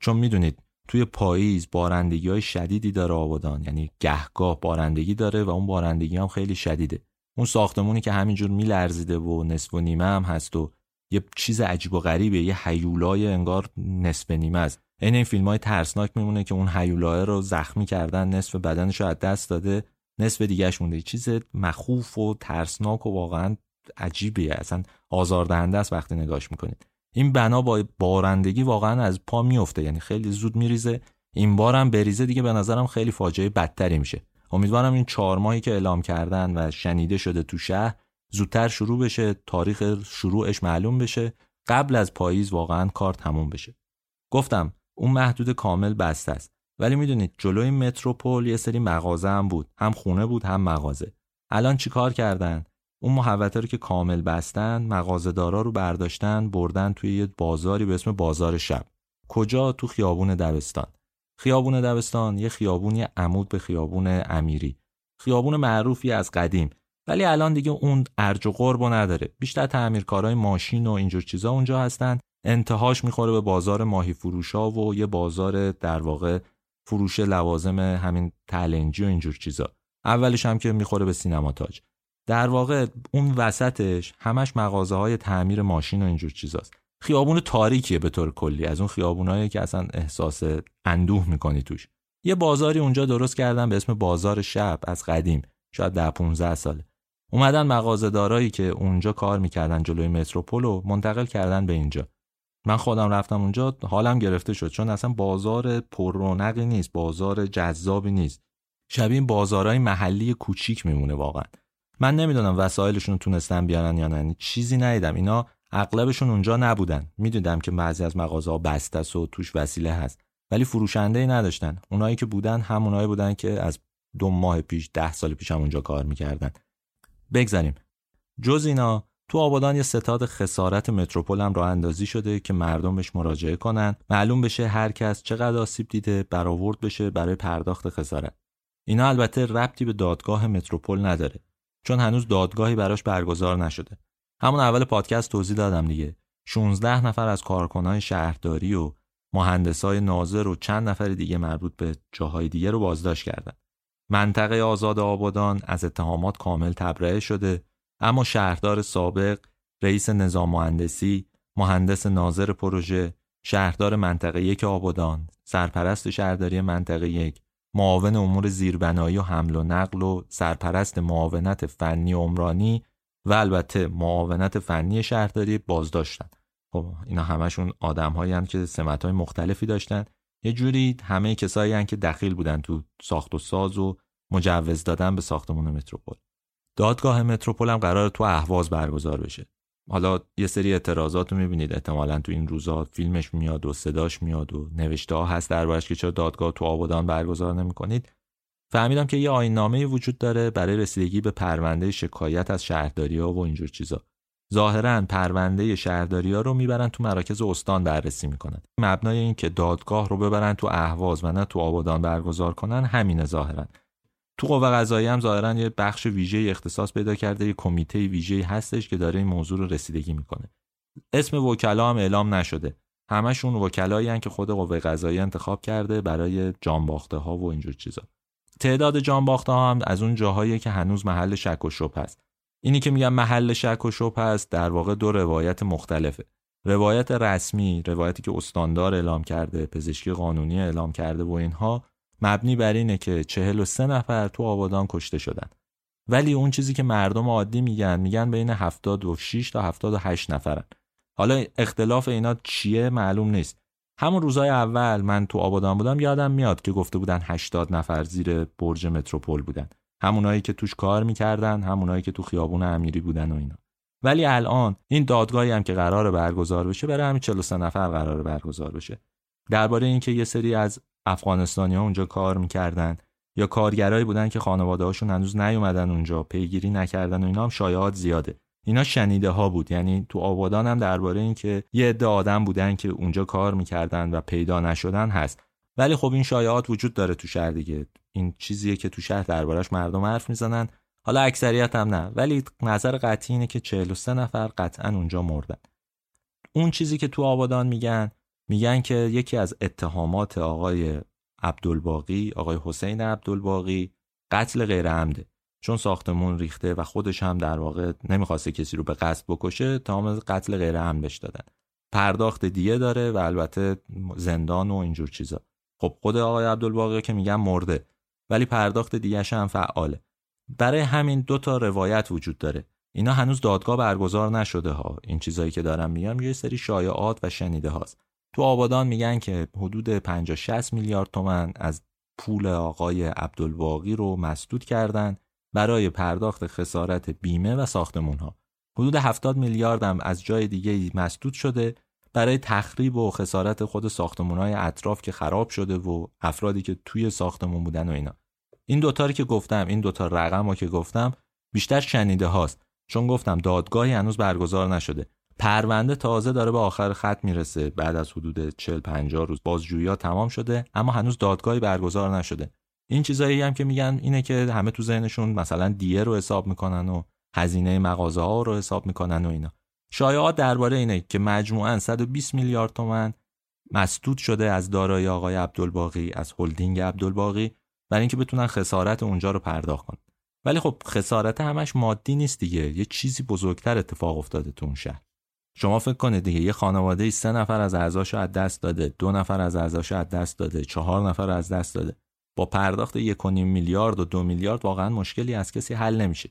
چون می‌دونید توی پاییز بارندگی های شدیدی داره آبادان. یعنی گهگاه بارندگی داره و اون بارندگی هم خیلی شدیده. اون ساختمونی که همینجور میلرزیده و نصف و نیمه هم هست و یه چیز عجیب و غریبه یه حیولای انگار نصف نیمه است. این این فیلم های ترسناک میمونه که اون حیولای رو زخمی کردن نصف بدنش رو از دست داده نصف دیگهش مونده. چیز مخوف و ترسناک و واقعا عجیبیه. اصلا آزاردهنده است وقتی نگاش می‌کنید. این بنا با بارندگی واقعا از پا میفته یعنی خیلی زود میریزه. این بارم بریزه دیگه به نظرم خیلی فاجعه بدتری میشه. امیدوارم این چهار ماهی که اعلام کردن و شنیده شده تو شهر زودتر شروع بشه تاریخ شروعش معلوم بشه. قبل از پاییز واقعا کار تموم بشه. گفتم اون محدود کامل بسته است. ولی می‌دونید جلوی متروپول یه سری مغازه هم بود. هم خونه بود هم مغازه. الان چیکار کردن؟ اون محوطه رو که کامل بستن مغازه‌دارا رو برداشتن بردن توی یه بازاری به اسم بازار شب. کجا؟ تو خیابون دبستان. خیابون دبستان یه خیابونی عمود به خیابون امیری. خیابون معروفی از قدیم ولی الان دیگه اون ارج و قرب نداره. بیشتر تعمیرکارای ماشین و اینجور چیزا اونجا هستن. انتهاش می‌خوره به بازار ماهی فروشا و یه بازار در واقع فروش لوازم همین تلنجی و اینجور چیزا. اولش هم که می‌خوره به سینما تاج. در واقع اون وسطش همش مغازه های تعمیر ماشین و اینجور چیزاست. خیابون تاریکیه به طور کلی. از اون خیابونایی که اصلا احساس اندوه می‌کنی توش. یه بازاری اونجا درست کردن به اسم بازار شب از قدیم شاید ده 15 ساله. اومدن مغازه دارایی که اونجا کار می‌کردن جلوی متروپول و منتقل کردن به اینجا. من خودم رفتم اونجا حالم گرفته شد چون اصلا بازار پررونقی نیست بازار جذابی نیست. شبیه بازارهای محلی کوچیک میمونه واقعا. من نمی‌دونم وسایلشون تونستن بیارن یا نه. چیزی ندیدم. اینا اغلبشون اونجا نبودن. می‌دیدم که بعضی از مغازه بسته است و توش وسیله هست. ولی فروشنده ای نداشتن. اونایی که بودن همونایی بودن که از دو ماه پیش ده سال پیش هم اونجا کار می‌کردن. بگذاریم. جز اینا تو آبادان یه ستاد خسارت متروپول هم راه اندازی شده که مردم بهش مراجعه کنن. معلوم بشه هر کس چقدر آسیب دیده برآورد بشه برای پرداخت خسارت. اینا البته ربطی به دادگاه متروپول نداره. چون هنوز دادگاهی براش برگزار نشده. همون اول پادکست توضیح دادم دیگه. 16 نفر از کارکنان شهرداری و مهندسای ناظر و چند نفر دیگه مربوط به جاهای دیگه رو بازداشت کردن. منطقه آزاد آبادان از اتهامات کامل تبرئه شده اما شهردار سابق رئیس نظام مهندسی مهندس ناظر پروژه شهردار منطقه یک آبادان سرپرست شهرداری منطقه یک معاون امور زیربنایی و حمل و نقل و سرپرست معاونت فنی عمرانی و البته معاونت فنی شهرداری بازداشتن. خب اینا همشون آدم هایی که سمت های مختلفی داشتن. یه جوری همه کسایی که دخیل بودن تو ساخت و ساز و مجوز دادن به ساختمون متروپول. دادگاه متروپول هم قرار تو اهواز برگزار بشه. حالا یه سری اعتراضات رو می‌بینید. احتمالا تو این روزا فیلمش میاد و صداش میاد و نوشته ها هست دربارش که چرا دادگاه تو آبادان برگزار نمی‌کنید. فهمیدم که یه آینامه وجود داره برای رسیدگی به پرونده شکایت از شهرداری ها و اینجور چیزا. ظاهرا پرونده شهرداری ها رو می‌برن تو مراکز استان بررسی می‌کنن. مبنای این که دادگاه رو ببرن تو اهواز و نه تو آبادان برگزار کنن همینه ظاهرا. تو قوه قضاییه هم ظاهرا یه بخش ویژه اختصاص پیدا کرده یه کمیته ویژه هستش که داره این موضوع رو رسیدگی می‌کنه. اسم وکلا هم اعلام نشده. همشون وکلایی که خود قوه قضاییه انتخاب کرده برای جانباخته ها و اینجور چیزا. تعداد جانباخته ها هم از اون جاهایی که هنوز محل شک و شبه هست اینی که میگم محل شک و شبه هست در واقع دو روایت مختلفه. روایت رسمی روایتی که استاندار اعلام کرده پزشکی قانونی اعلام کرده و اینها مبنی بر اینه که 43 نفر تو آبادان کشته شدن. ولی اون چیزی که مردم عادی میگن میگن بین 76 تا 78 نفرن. حالا اختلاف اینا چیه معلوم نیست. همون روزای اول من تو آبادان بودم یادم میاد که گفته بودن 80 نفر زیر برج متروپول بودن. همونایی که توش کار می‌کردن همونایی که تو خیابون امیری بودن و اینا. ولی الان این دادگاهی هم که قرار برگزار بشه برای همین 43 نفر قرار برگزار بشه. درباره اینکه یه سری از افغانستانی ها اونجا کار می‌کردن یا کارگرایی بودن که خانواده هاشون هنوز نیومدن اونجا پیگیری نکردن و اینا هم شایعات زیاده. اینا شنیده ها بود یعنی تو آبادان هم درباره اینکه یه عده آدم بودن که اونجا کار می‌کردن و پیدا نشدن هست. ولی خب این شایعات وجود داره تو شهر دیگه. این چیزیه که تو شهر دربارش مردم حرف می‌زنن. حالا اکثریت هم نه ولی نظر قطعی اینه که 43 نفر قطعا اونجا مردن. اون چیزی که تو آبادان میگن میگن که یکی از اتهامات آقای عبدالباقی آقای حسین عبدالباقی قتل غیر عمده چون ساختمون ریخته و خودش هم در واقع نمی‌خواسته کسی رو به قصد بکشه تا قتل غیر عمد دادن. پرداخت دیه داره و البته زندان و اینجور چیزا. خب خود آقای عبدالباقی که میگن مرده ولی پرداخت دیگهش هم فعاله. برای همین دو تا روایت وجود داره. اینا هنوز دادگاه برگزار نشده ها. این چیزایی که دارم میگم یه سری شایعات و شنیده هاست. تو آبادان میگن که حدود 50 60 میلیارد تومن از پول آقای عبدالباقی رو مسدود کردن برای پرداخت خسارت بیمه و ساختمون ها حدود 70 میلیارد هم از جای دیگه مسدود شده برای تخریب و خسارت خود ساختمون های اطراف که خراب شده و افرادی که توی ساختمون بودن و اینا. این دوتا که گفتم این دوتا رقم رو که گفتم بیشتر شنیده هاست. چون گفتم دادگاهی هنوز برگزار نشده. پرونده تازه داره به آخر خط می‌رسه. بعد از حدود 40 50 روز بازجویی تمام شده اما هنوز دادگاهی برگزار نشده. این چیزایی هم که میگن اینه که همه تو ذهنشون مثلا دیه رو حساب می‌کنن و هزینه مغازه ها رو حساب می‌کنن و اینا. شایعات درباره اینه که مجموعا 120 میلیارد تومن مسدود شده از دارایی آقای عبدالباقی از هلدینگ عبدالباقی برای اینکه بتونن خسارت اونجا رو پرداخت کنن. ولی خب خسارت همش مادی نیست دیگه. یه چیزی بزرگتر اتفاق افتاده تو اون شهر. شما فکر کنید دیگه یه خانواده سه نفر از اعضاشو از دست داده دو نفر از اعضاشو از دست داده چهار نفر از دست داده. با پرداخت یک میلیارد و دو میلیارد واقعا مشکلی از کسی حل نمیشه.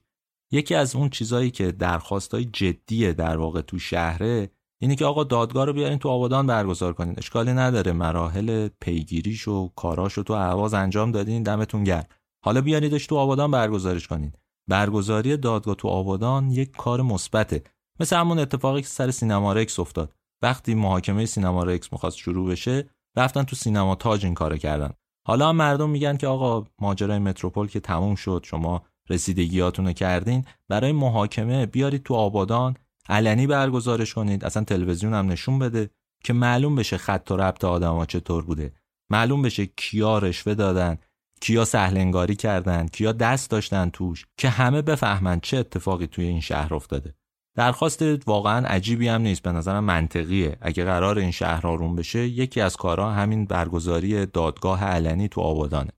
یکی از اون چیزایی که درخواستای جدیه در واقع تو شهره اینه که آقا دادگاه رو بیارین تو آبادان برگزار کنین. اشکالی نداره مراحل پیگیریش و کاراشو تو اهواز انجام دادین دمتون گرم. حالا بیاریدش تو آبادان برگزارش کنین. برگزاری دادگاه تو آبادان یک کار مثبته. مثل همون اتفاقی که سر سینما رکس افتاد. وقتی محاکمه سینما رکس می‌خواست شروع بشه رفتن تو سینما تاج این کارو کردن. حالا مردم میگن که آقا ماجرای متروپول که تموم شد شما رسیدگیاتونو کردین. برای محاکمه بیارید تو آبادان علنی برگزارش کنید. اصلا تلویزیون هم نشون بده که معلوم بشه خط و ربط آدما چطور بوده. معلوم بشه کیا رشوه دادن کیا سهلنگاری کردن کیا دست داشتن توش که همه بفهمن چه اتفاقی توی این شهر افتاده. درخواست واقعا عجیبی هم نیست. به نظرم منطقیه. اگه قرار این شهر آروم بشه یکی از کارها همین برگزاری دادگاه علنی تو آبادانه.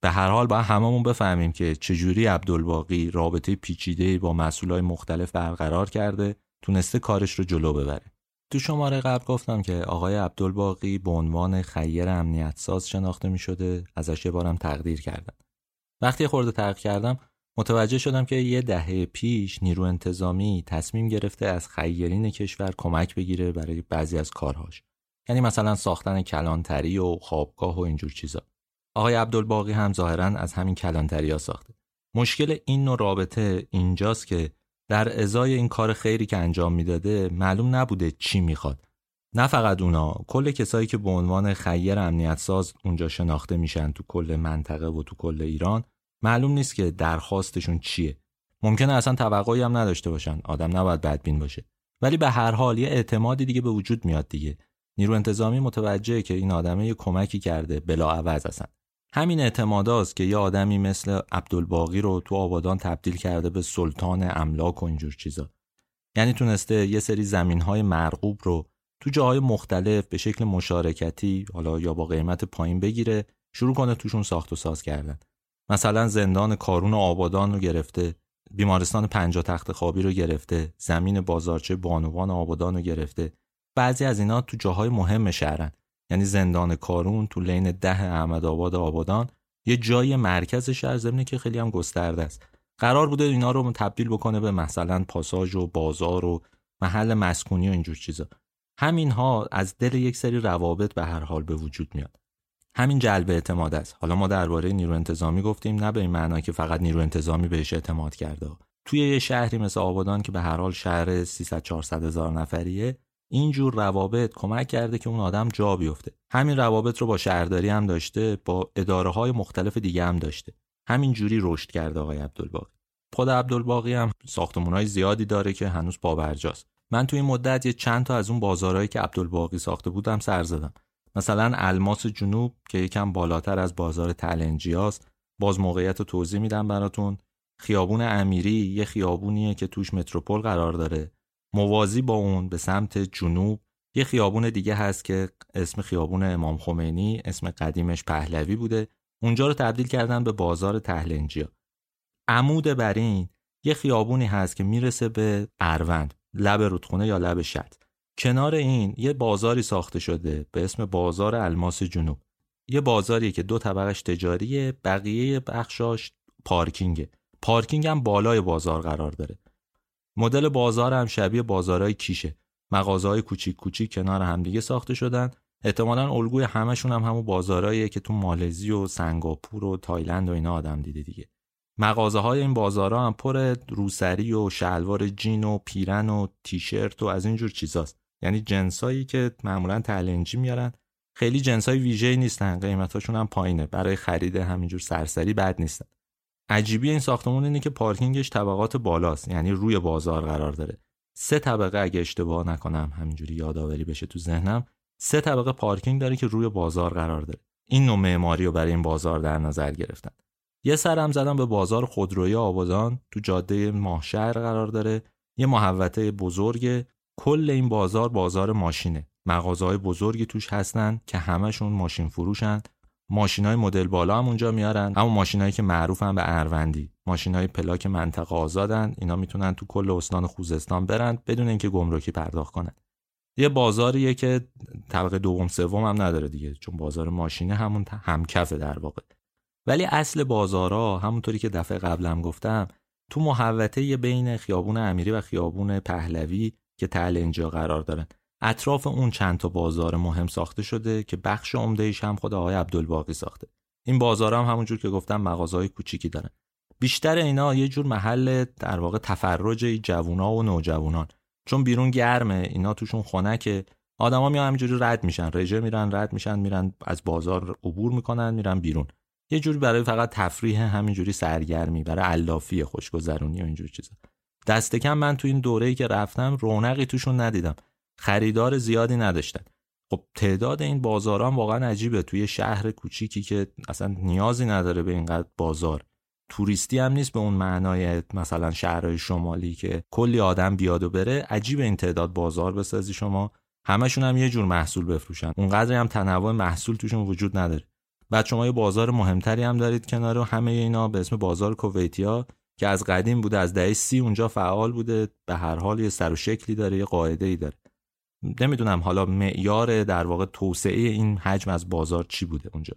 به هر حال با هممون بفهمیم که چجوری عبدالباقی رابطه پیچیده با مسئولای مختلف برقرار کرده تونسته کارش رو جلو ببره. تو شماره قبل گفتم که آقای عبدالباقی به عنوان خیر امنیت ساز شناخته می شده ازش یه بارم تقدیر کردم. وقتی خورده تحقیق کردم متوجه شدم که یه دهه پیش نیرو انتظامی تصمیم گرفته از خیرین کشور کمک بگیره برای بعضی از کارهاش. یعنی مثلا ساختن کلانتری و خوابگاه و اینجور چیزا. آقای عبدالباقی هم ظاهرا از همین کلانتری ها ساخته. مشکل این نوع رابطه اینجاست که در ازای این کار خیری که انجام می‌داده معلوم نبوده چی می‌خواد. نه فقط اونا کل کسایی که به عنوان خیر امنیت ساز اونجا شناخته میشن تو کل منطقه و تو کل ایران معلوم نیست که درخواستشون چیه. ممکنه اصلا توقعی هم نداشته باشن. آدم نباید بدبین باشه. ولی به هر حال یه اعتمادی دیگه به وجود میاد دیگه. نیرو انتظامی متوجهه که این آدمه یه کمکی کرده بلا عوض اصلا. همین اعتماداست که یه آدمی مثل عبدالباقی رو تو آبادان تبدیل کرده به سلطان املاک و اینجور چیزا. یعنی تونسته یه سری زمین های مرغوب رو تو جاهای مختلف به شکل مشارکتی حالا یا با قیمت پایین بگیره شروع کنه توشون ساخت و ساز کردن. مثلا زندان کارون آبادان رو گرفته بیمارستان پنجا تخت خوابی رو گرفته زمین بازارچه بانوان آبادان رو گرفته. بعضی از اینا تو جاهای مهم شهرن. یعنی زندان کارون تو لین ده احمد آباد آبادان یه جای مرکز شهر زمینه که خیلی هم گسترده است. قرار بوده اینا رو تبدیل بکنه به مثلا پاساژ و بازار و محل مسکونی و اینجور چیزا. همین ها از دل یک سری روابط به هر حال به وجود میاد. همین جلب اعتماد است. حالا ما درباره نیرو انتظامی گفتیم نه به این معنا که فقط نیرو انتظامی بهش اعتماد کرده. توی یه شهری مثل آبادان که به هر حال شهر 300 400 هزار نفریه اینجور روابط کمک کرده که اون آدم جا بیفته. همین روابط رو با شهرداری هم داشته با اداره های مختلف دیگه هم داشته. همین جوری رشد کرده آقای عبدالباقی. خود عبدالباقی هم های زیادی داره که هنوز پابرجاست. من توی این مدت یه چند تا از اون بازارهایی که عبدالباقی ساخته بودم سر زدم. مثلا الماس جنوب که یکم بالاتر از بازار تلنجیاست باز موقعیت رو توضیح میدم براتون. خیابون امیری یه خیابونیه که توش متروپول قرار داره. موازی با اون به سمت جنوب یه خیابون دیگه هست که اسم خیابون امام خمینی اسم قدیمش پهلوی بوده. اونجا رو تبدیل کردن به بازار تهلنجیا عمود بر این یه خیابونی هست که می‌رسه به اروند لب رودخونه یا لب شط. کنار این یه بازاری ساخته شده به اسم بازار الماس جنوب. یه بازاری که دو طبقش تجاریه بقیه بخشاش پارکینگه. پارکینگ هم بالای بازار قرار داره. مدل بازار هم شبیه بازارهای کیشه. مغازه‌های کوچیک کوچیک کنار همدیگه ساخته شدن. احتمالا الگوی همشون هم همون بازارهاییه که تو مالزی و سنگاپور و تایلند و اینا آدم دیده دیگه. مغازه های این بازارها هم پر روسری و شلوار جین و پیرن و تیشرت و از اینجور چیزاست. یعنی جنسایی که معمولا تلنجی میارن. خیلی جنسای ویژه‌ای نیستن قیمتاشون هم پایینه. برای خرید همینجور سرسری بد نیستن. عجیبی این ساختمون اینه که پارکینگش طبقات بالاست یعنی روی بازار قرار داره. سه طبقه اگه اشتباه نکنم همینجوری یادآوری بشه تو ذهنم سه طبقه پارکینگ داره که روی بازار قرار داره. این نوع معماری رو برای این بازار در نظر گرفتن. یه سرم زدم به بازار خودروی آبادان تو جاده ماهشهر قرار داره. یه محوطه بزرگ کل این بازار بازار ماشینه. مغازه های بزرگی توش هستن که همشون ماشین فروشن. ماشین های مدل بالا هم اونجا میارن. اما ماشینایی که معروفن به اروندی. ماشین های پلاک منطقه آزادن. اینا می‌تونن تو کل استان خوزستان برن بدون اینکه گمرکی پرداخت کنن. یه بازاریه که طبقه دوم سوم هم نداره دیگه. چون بازار ماشینه همون همکفه در واقع. ولی اصل بازارا همونطوری که دفعه قبلم گفتم تو محوطه بین خیابون امیری و خیابون پهلوی که تل اینجا قرار دارن. اطراف اون چند تا بازار مهم ساخته شده که بخش عمدهش هم خود آقای عبدالباقی ساخته. این بازار هم همونجور که گفتم مغازهای کوچیکی دارن. بیشتر اینا یه جور محل در واقع تفرج جوونا و نوجوانان. چون بیرون گرمه اینا توشون خنکه. آدما میان همینجوری رد میشن. رژه میرن رد میشن میرن از بازار عبور می‌کنن میرن بیرون. یه جوری برای فقط تفریح همینجوری سرگرمی برای علافی خوشگذرونی و اینجور چیزا. دست کم من تو این دوره‌ای که رفتم رونقی توشون ندیدم. خریدار زیادی نداشتن. خب تعداد این بازاران واقعا عجیبه. توی شهر کوچیکی که اصلا نیازی نداره به اینقدر بازار. توریستی هم نیست به اون معنای مثلا شهرهای شمالی که کلی آدم بیاد و بره. عجیب این تعداد بازار بسازی شما. همشون هم یه جور محصول بفروشن. اونقدر هم تنوع محصول توشون وجود نداره. بعد شما یه بازار مهمتری هم دارید کنار همه اینا به اسم بازار کویتیا. که از قدیم بوده از دهه سی اونجا فعال بوده به هر حال یه سر و شکلی داره یه قاعده ای داره. نمی‌دونم حالا معیار در واقع توسعه این حجم از بازار چی بوده اونجا.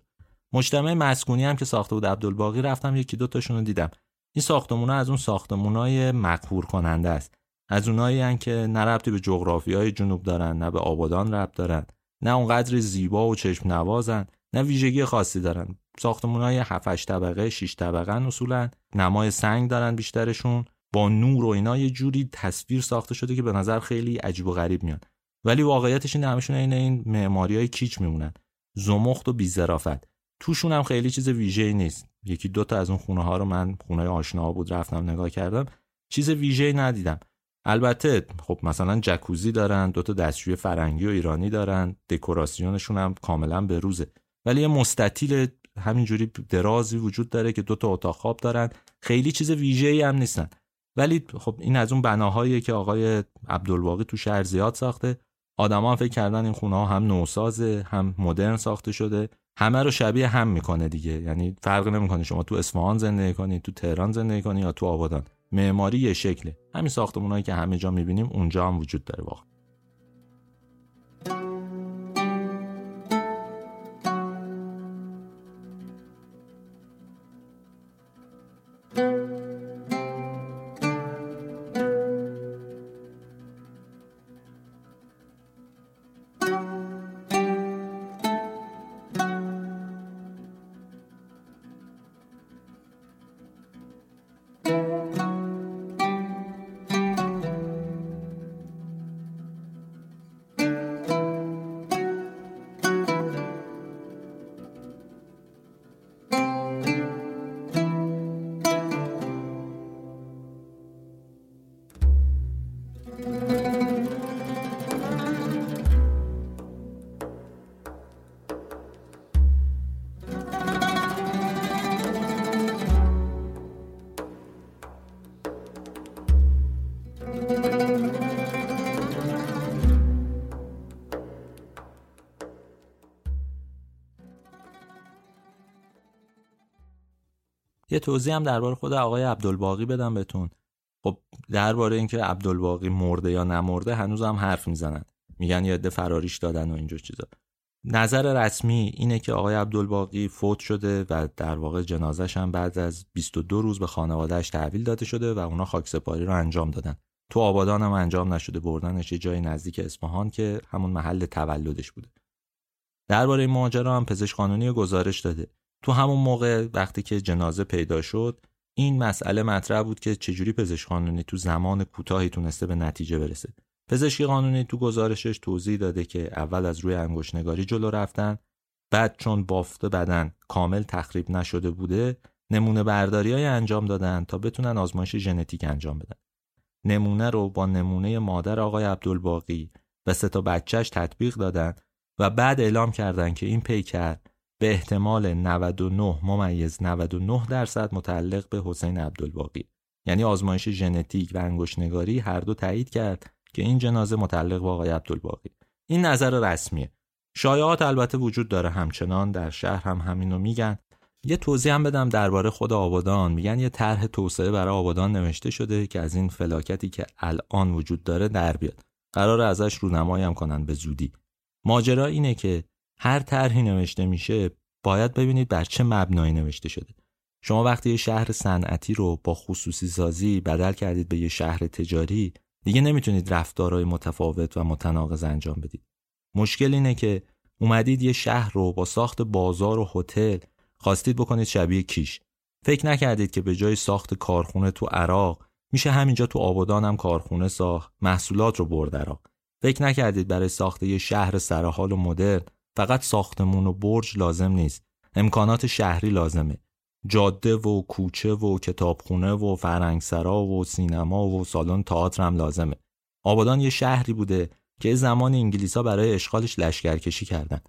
مجتمع مسکونی هم که ساخته بود عبدالباقی رفتم یکی دو تاشون رو دیدم. این ساختمونا از اون ساختمونای مقهور کننده است. از اونایی که نه ربطی به جغرافیای جنوب دارن نه به آبادان ربط دارن نه اونقدر زیبا و چشم نوازن نه ویژگی خاصی دارن. ساختمونای 7 طبقه 6 طبقه اصولا. نمای سنگ دارن بیشترشون. با نور و اینا یه جوری تصویر ساخته شده که به نظر خیلی عجیب و غریب میاد. ولی واقعیتش اینه همشون این این معماری های کیچ میمونن. زمخت و بیزرافت توشون هم خیلی چیز ویژه‌ای نیست. یکی دو تا از اون خونه ها رو من خونه آشنا بود رفتم نگاه کردم. چیز ویژه‌ای ندیدم. البته خب مثلا جکوزی دارن دو تا دستشوی فرنگی و ایرانی دارن. دکوراسیونشون هم کاملا به روزه ولی یه مستطیل همینجوری درازی وجود داره که دو تا اتاق خواب دارن. خیلی چیز ویژه‌ای هم نیستن. ولی خب این از اون بناهایی که آقای عبدالباقی تو شهر زیاد ساخته. آدما فکر کردن این خونه ها هم نوسازه هم مدرن ساخته شده. همه رو شبیه هم می‌کنه دیگه. یعنی فرق نمی‌کنه شما تو اصفهان زندگی کنی تو تهران زندگی کنی یا تو آبادان. معماری یه شکله. همین ساختمونایی که همه جا می‌بینیم اونجا هم وجود داره واقعا. یه توضیح هم درباره خود آقای عبدالباقی بدم بهتون. خب درباره اینکه عبدالباقی مرده یا نمرده هنوز هم حرف می‌زنن. میگن یه عده فراریش دادن و اینجور چیزا. نظر رسمی اینه که آقای عبدالباقی فوت شده و در واقع جنازش هم بعد از 22 روز به خانوادهش تحویل داده شده و اونا خاک سپاری رو انجام دادن. تو آبادان هم انجام نشده بردنش یه جای نزدیک اصفهان که همون محل تولدش بوده. درباره این ماجرا هم پزشک قانونی گزارش داده. تو همون موقع وقتی که جنازه پیدا شد این مسئله مطرح بود که چجوری پزشک قانونی تو زمان کوتاهی تونسته به نتیجه برسه. پزشکی قانونی تو گزارشش توضیح داده که اول از روی انگشت نگاری جلو رفتن بعد چون بافت بدن کامل تخریب نشده بوده نمونه برداری های انجام دادن تا بتونن آزمایش ژنتیک انجام بدن. نمونه رو با نمونه مادر آقای عبدالباقی و سه تا بچهش تطبیق دادن و بعد اعلام کردن که این پیکر به احتمال 99 ممیز 99 درصد متعلق به حسین عبدالباقی. یعنی آزمایش ژنتیک و انگشتنگاری هر دو تایید کرد که این جنازه متعلق به آقای عبدالباقی. این نظر رسمیه. شایعات البته وجود داره همچنان. در شهر هم همینو میگن. یه توضیح هم بدم درباره خود آبادان. میگن یه طرح توسعه برای آبادان نوشته شده که از این فلاکتی که الان وجود داره در بیاد. قرار ازش رونمایی هم کنن به زودی. ماجرا اینه که هر طرحی نوشته میشه باید ببینید بر چه مبنایی نوشته شده. شما وقتی یه شهر صنعتی رو با خصوصی سازی بدل کردید به یه شهر تجاری دیگه نمی‌تونید رفتارهای متفاوت و متناقض انجام بدید. مشکل اینه که اومدید یه شهر رو با ساخت بازار و هتل خواستید بکنید شبیه کیش. فکر نکردید که به جای ساخت کارخونه تو عراق میشه همینجا تو آبادان هم کارخونه ساخت محصولات رو برد عراق. فکر نکردید برای ساخت یه شهر سرحال و مدرن فقط ساختمون و برج لازم نیست. امکانات شهری لازمه. جاده و کوچه و کتابخونه و فرنگسرا و سینما و سالن تئاتر هم لازمه. آبادان یه شهری بوده که زمان انگلیسا برای اشغالش لشکرکشی کردن.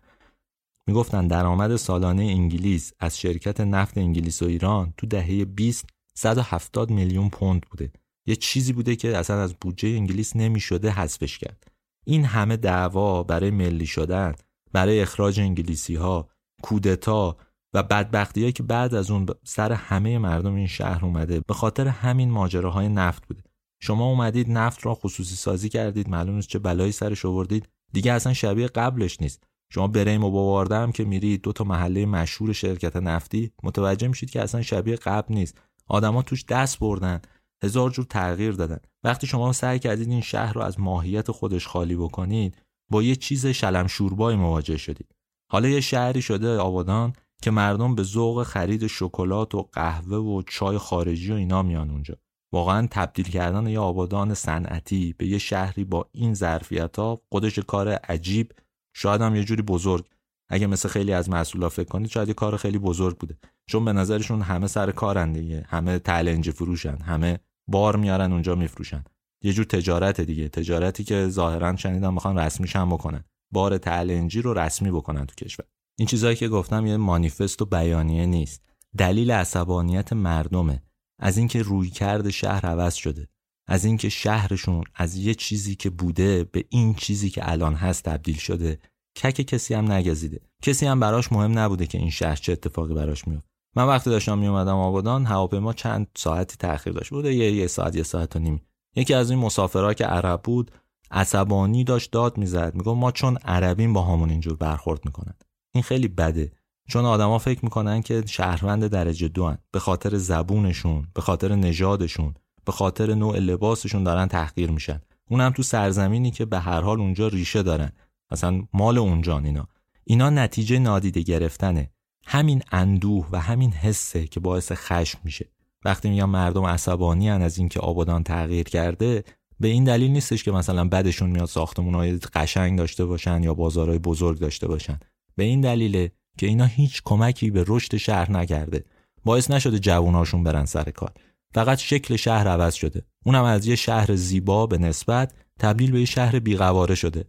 می‌گفتن درآمد سالانه انگلیس از شرکت نفت انگلیس و ایران تو دهه 20 170 میلیون پوند بوده. یه چیزی بوده که اصلا از بودجه انگلیس نمی‌شده حذفش کرد. این همه دعوا برای ملی شدن برای اخراج انگلیسی ها کودتا و بدبختی که بعد از اون سر همه مردم این شهر اومده به خاطر همین ماجراهای نفت بوده. شما اومدید نفت را خصوصی سازی کردید معلوم نیست چه بلایی سرش آوردید. دیگه اصلا شبیه قبلش نیست. شما بریم و باوارده هم که میرید دو تا محله مشهور شرکت نفتی متوجه میشید که اصلا شبیه قبل نیست. آدما توش دست بردن هزار جور تغییر دادن. وقتی شما سعی کردید این شهر رو از ماهیت خودش خالی بکنید با یه چیز شلم شوربای مواجه شدید حالا یه شهری شده آبادان که مردم به ذوق خرید شکلات و قهوه و چای خارجی و اینا میان اونجا. واقعا تبدیل کردن یه آبادان صنعتی به یه شهری با این ظرفیت ها خودش کار عجیب شاید هم یه جوری بزرگ. اگه مثل خیلی از مسئولا فکر کنید شاید یه کار خیلی بزرگ بوده. چون به نظرشون همه سر کارن دیگه. همه تلنج فروشن همه بار میارن اونجا میفروشن. یه جور تجارت دیگه. تجارتی که ظاهرا شنیدم می‌خوان رسمیش هم بکنن. بار تلنجی رو رسمی بکنن تو کشور. این چیزهایی که گفتم یه مانیفست و بیانیه نیست. دلیل عصبانیت مردمه. از اینکه روی کرد شهر عوض شده. از اینکه شهرشون از یه چیزی که بوده به این چیزی که الان هست تبدیل شده. کک کسی هم نگزیده. کسی هم براش مهم نبوده که این شهر چه اتفاقی براش میفته من وقتی داشتم میومدم آبادان هواپیما چند ساعتی تاخیر داشت. بوده یه یه ساعت یه ساعت و نیم. یکی از این مسافرها که عرب بود عصبانی داشت داد می‌زد. می‌گفت ما چون عربیم با همون اینجور برخورد می‌کنن. این خیلی بده. چون آدما فکر می‌کنن که شهروند درجه دو هن. به خاطر زبونشون به خاطر نژادشون به خاطر نوع لباسشون دارن تحقیر میشن. اونم تو سرزمینی که به هر حال اونجا ریشه دارن. مثلا مال اونجان اینا. اینا نتیجه نادیده گرفتنه. همین اندوه و همین حسه که باعث خشم میشه. وقتی میگم مردم عصبانی هن از اینکه آبادان تغییر کرده به این دلیل نیستش که مثلا بدشون میاد ساختمونهای قشنگ داشته باشن یا بازارهای بزرگ داشته باشن. به این دلیله که اینا هیچ کمکی به رشد شهر نکرده. باعث نشده جووناشون برن سر کار. فقط شکل شهر عوض شده. اونم از یه شهر زیبا به نسبت تبدیل به یه شهر بیقواره شده.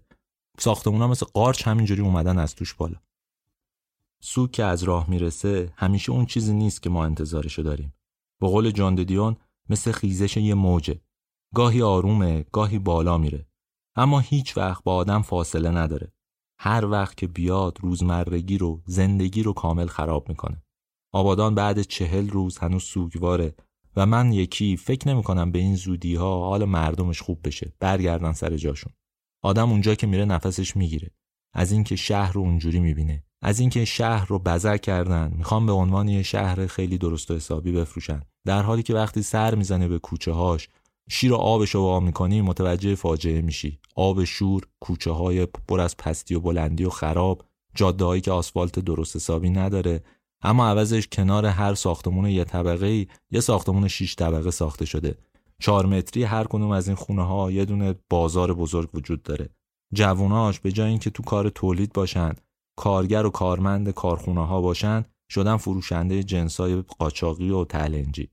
ساختمونا مثل قارچ همینجوری اومدن از توش بالا. سوک که از راه می‌رسه همیشه اون چیزی نیست که ما انتظارشو داریم. به قول جان دیون مثل خیزش یه موجه. گاهی آرومه گاهی بالا میره. اما هیچ وقت با آدم فاصله نداره. هر وقت که بیاد روزمرگی رو زندگی رو کامل خراب می‌کنه. آبادان بعد چهل روز هنوز سوگواره و من یکی فکر نمی کنم به این زودی ها حال مردمش خوب بشه. برگردن سر جاشون. آدم اونجا که میره نفسش می‌گیره. از اینکه شهر رو اونجوری می‌بینه. از اینکه شهر رو بزر کردن می‌خوام به عنوان یه شهر خیلی درست و حسابی بفروشن. در حالی که وقتی سر می‌زنه به کوچه هاش شیر و آبش رو وا می‌کنی متوجه فاجعه میشی. آب شور کوچه های پر از پستی و بلندی و خراب جاده هایی که آسفالت درست حسابی نداره. اما عوضش کنار هر ساختمون یه طبقه یه ساختمون شیش طبقه ساخته شده. چهار متری هر کنوم از این خونه ها یه دونه بازار بزرگ وجود داره. جووناش به جای اینکه تو کار تولید باشن کارگر و کارمند کارخونه ها باشن شدن فروشنده جنسای قاچاقی و تلنجی.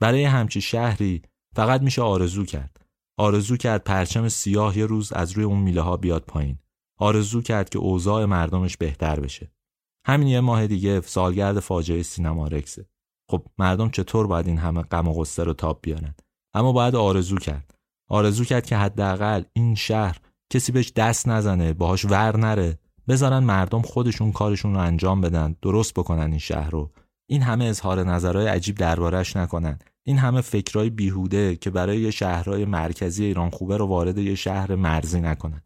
برای همچی شهری فقط میشه آرزو کرد. آرزو کرد پرچم سیاه یه روز از روی اون میله ها بیاد پایین. آرزو کرد که اوضاع مردمش بهتر بشه. همین یه ماه دیگه سالگرد فاجعه سینما رکسه. خب مردم چطور باید این همه غم و غصه رو تاب بیارن؟ اما باید آرزو کرد. آرزو کرد که حداقل این شهر کسی بهش دست نزنه باهاش ور نره. بذارن مردم خودشون کارشون رو انجام بدن درست بکنن این شهر رو. این همه اظهار نظرهای عجیب دربارش نکنن. این همه فکرای بیهوده که برای یه شهرهای مرکزی ایران خوبه رو وارد یه شهر مرزی نکنن.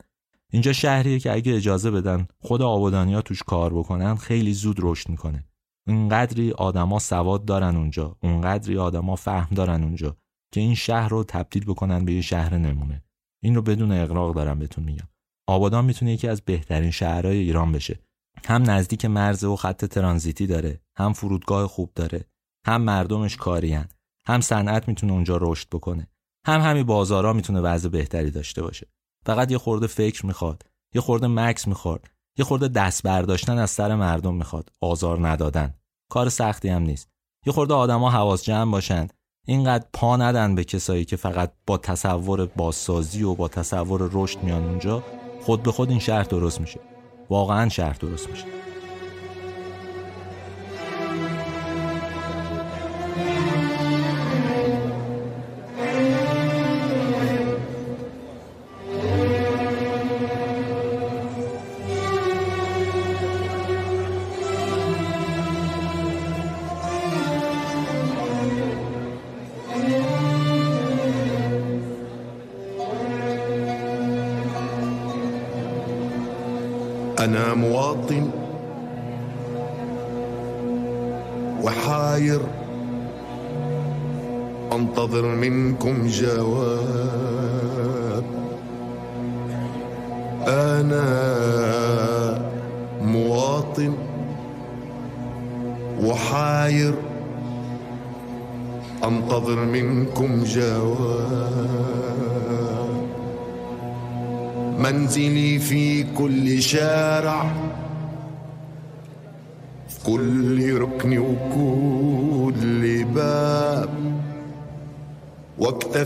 اینجا شهریه که اگه اجازه بدن خود آبادانیا توش کار بکنن خیلی زود رشد می‌کنه. اونقدری آدما سواد دارن اونجا اونقدری آدما فهم دارن اونجا که این شهر رو تبدیل بکنن به یه شهر نمونه. این رو بدون اقراق دارم بهتون میگم. آبادان می‌تونه یکی از بهترین شهرهای ایران بشه. هم نزدیک مرز و خط ترانزیتی داره هم فرودگاه خوب داره هم مردمش کاریان هم صنعت می‌تونه اونجا رشد بکنه هم همین بازارا می‌تونه وضع بهتری داشته باشه. فقط یه خورده فکر می‌خواد یه خورده مکس می‌خواد یه خورده دست برداشتن از سر مردم می‌خواد آزار ندادن. کار سختی هم نیست. یه خورده آدما حواس جمع باشن. اینقدر پا ندن به کسایی که فقط با تصور بازسازی و با تصور رشد میان اونجا. خود به خود این شهر درست میشه. واقعا شهر درست میشه.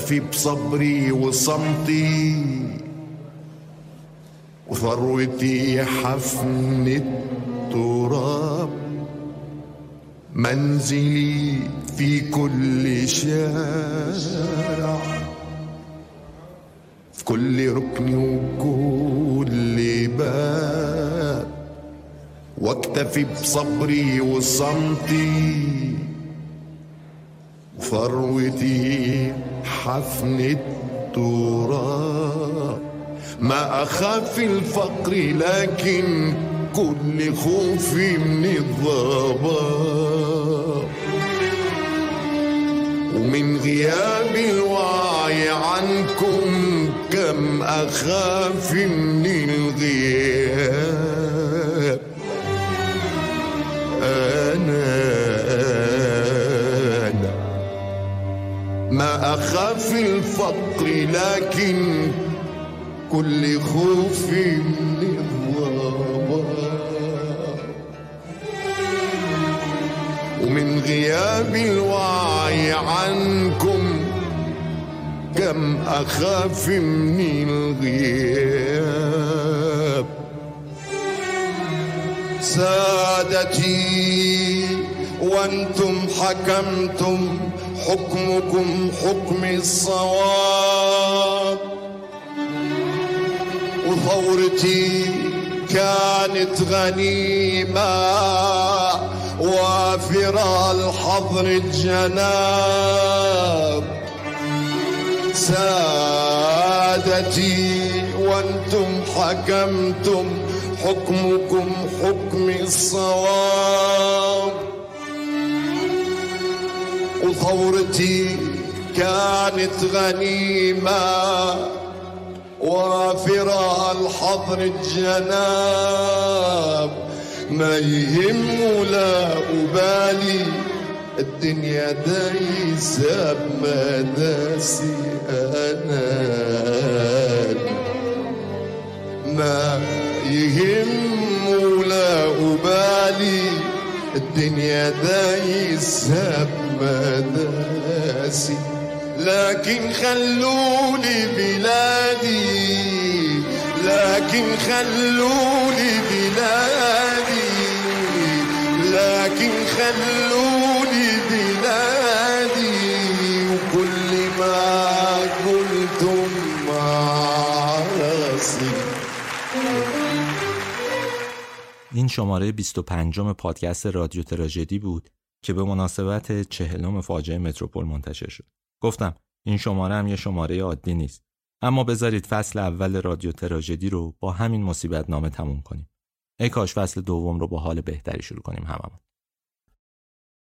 واكتفي بصبري وصمتي وثروتي حفن التراب. منزلي في كل شارع في كل ركن وكل باب. واكتفي بصبري وصمتي حفن التراب ما أخاف الفقر لكن كل خوفي من الضباب ومن غياب الوعي عنكم كم أخاف من الغياب. أخاف الفقر لكن كل خوفي الضباب ومن غياب الوعي عنكم كم أخاف من الغياب. سادتي وأنتم حكمتم حكمكم حكم الصواب. وثورتي كانت غنيمة وافر الحضر الجناب. سادتي وأنتم حكمتم حكمكم حكم الصواب. وثورتي كانت غنيمة وافرة الحضر الجناب ما يهم ولا أبالي الدنيا دايسة بمداسي أنا. ما يهم ولا أبالي الدنيا دايسة بمداسي لكن خلوني بلادي لكن خلوني بلادي لكن خلوني بلادي. وكل ما قلتم مع راسي. این شماره 25 پادکست رادیو تراژدی بود. که به مناسبت چهلم فاجعه متروپول منتشر شد. گفتم این شماره هم یه شماره عادی نیست. اما بذارید فصل اول رادیو تراژدی رو با همین مصیبت نامه تموم کنیم. ای کاش فصل دوم رو با حال بهتری شروع کنیم هممون.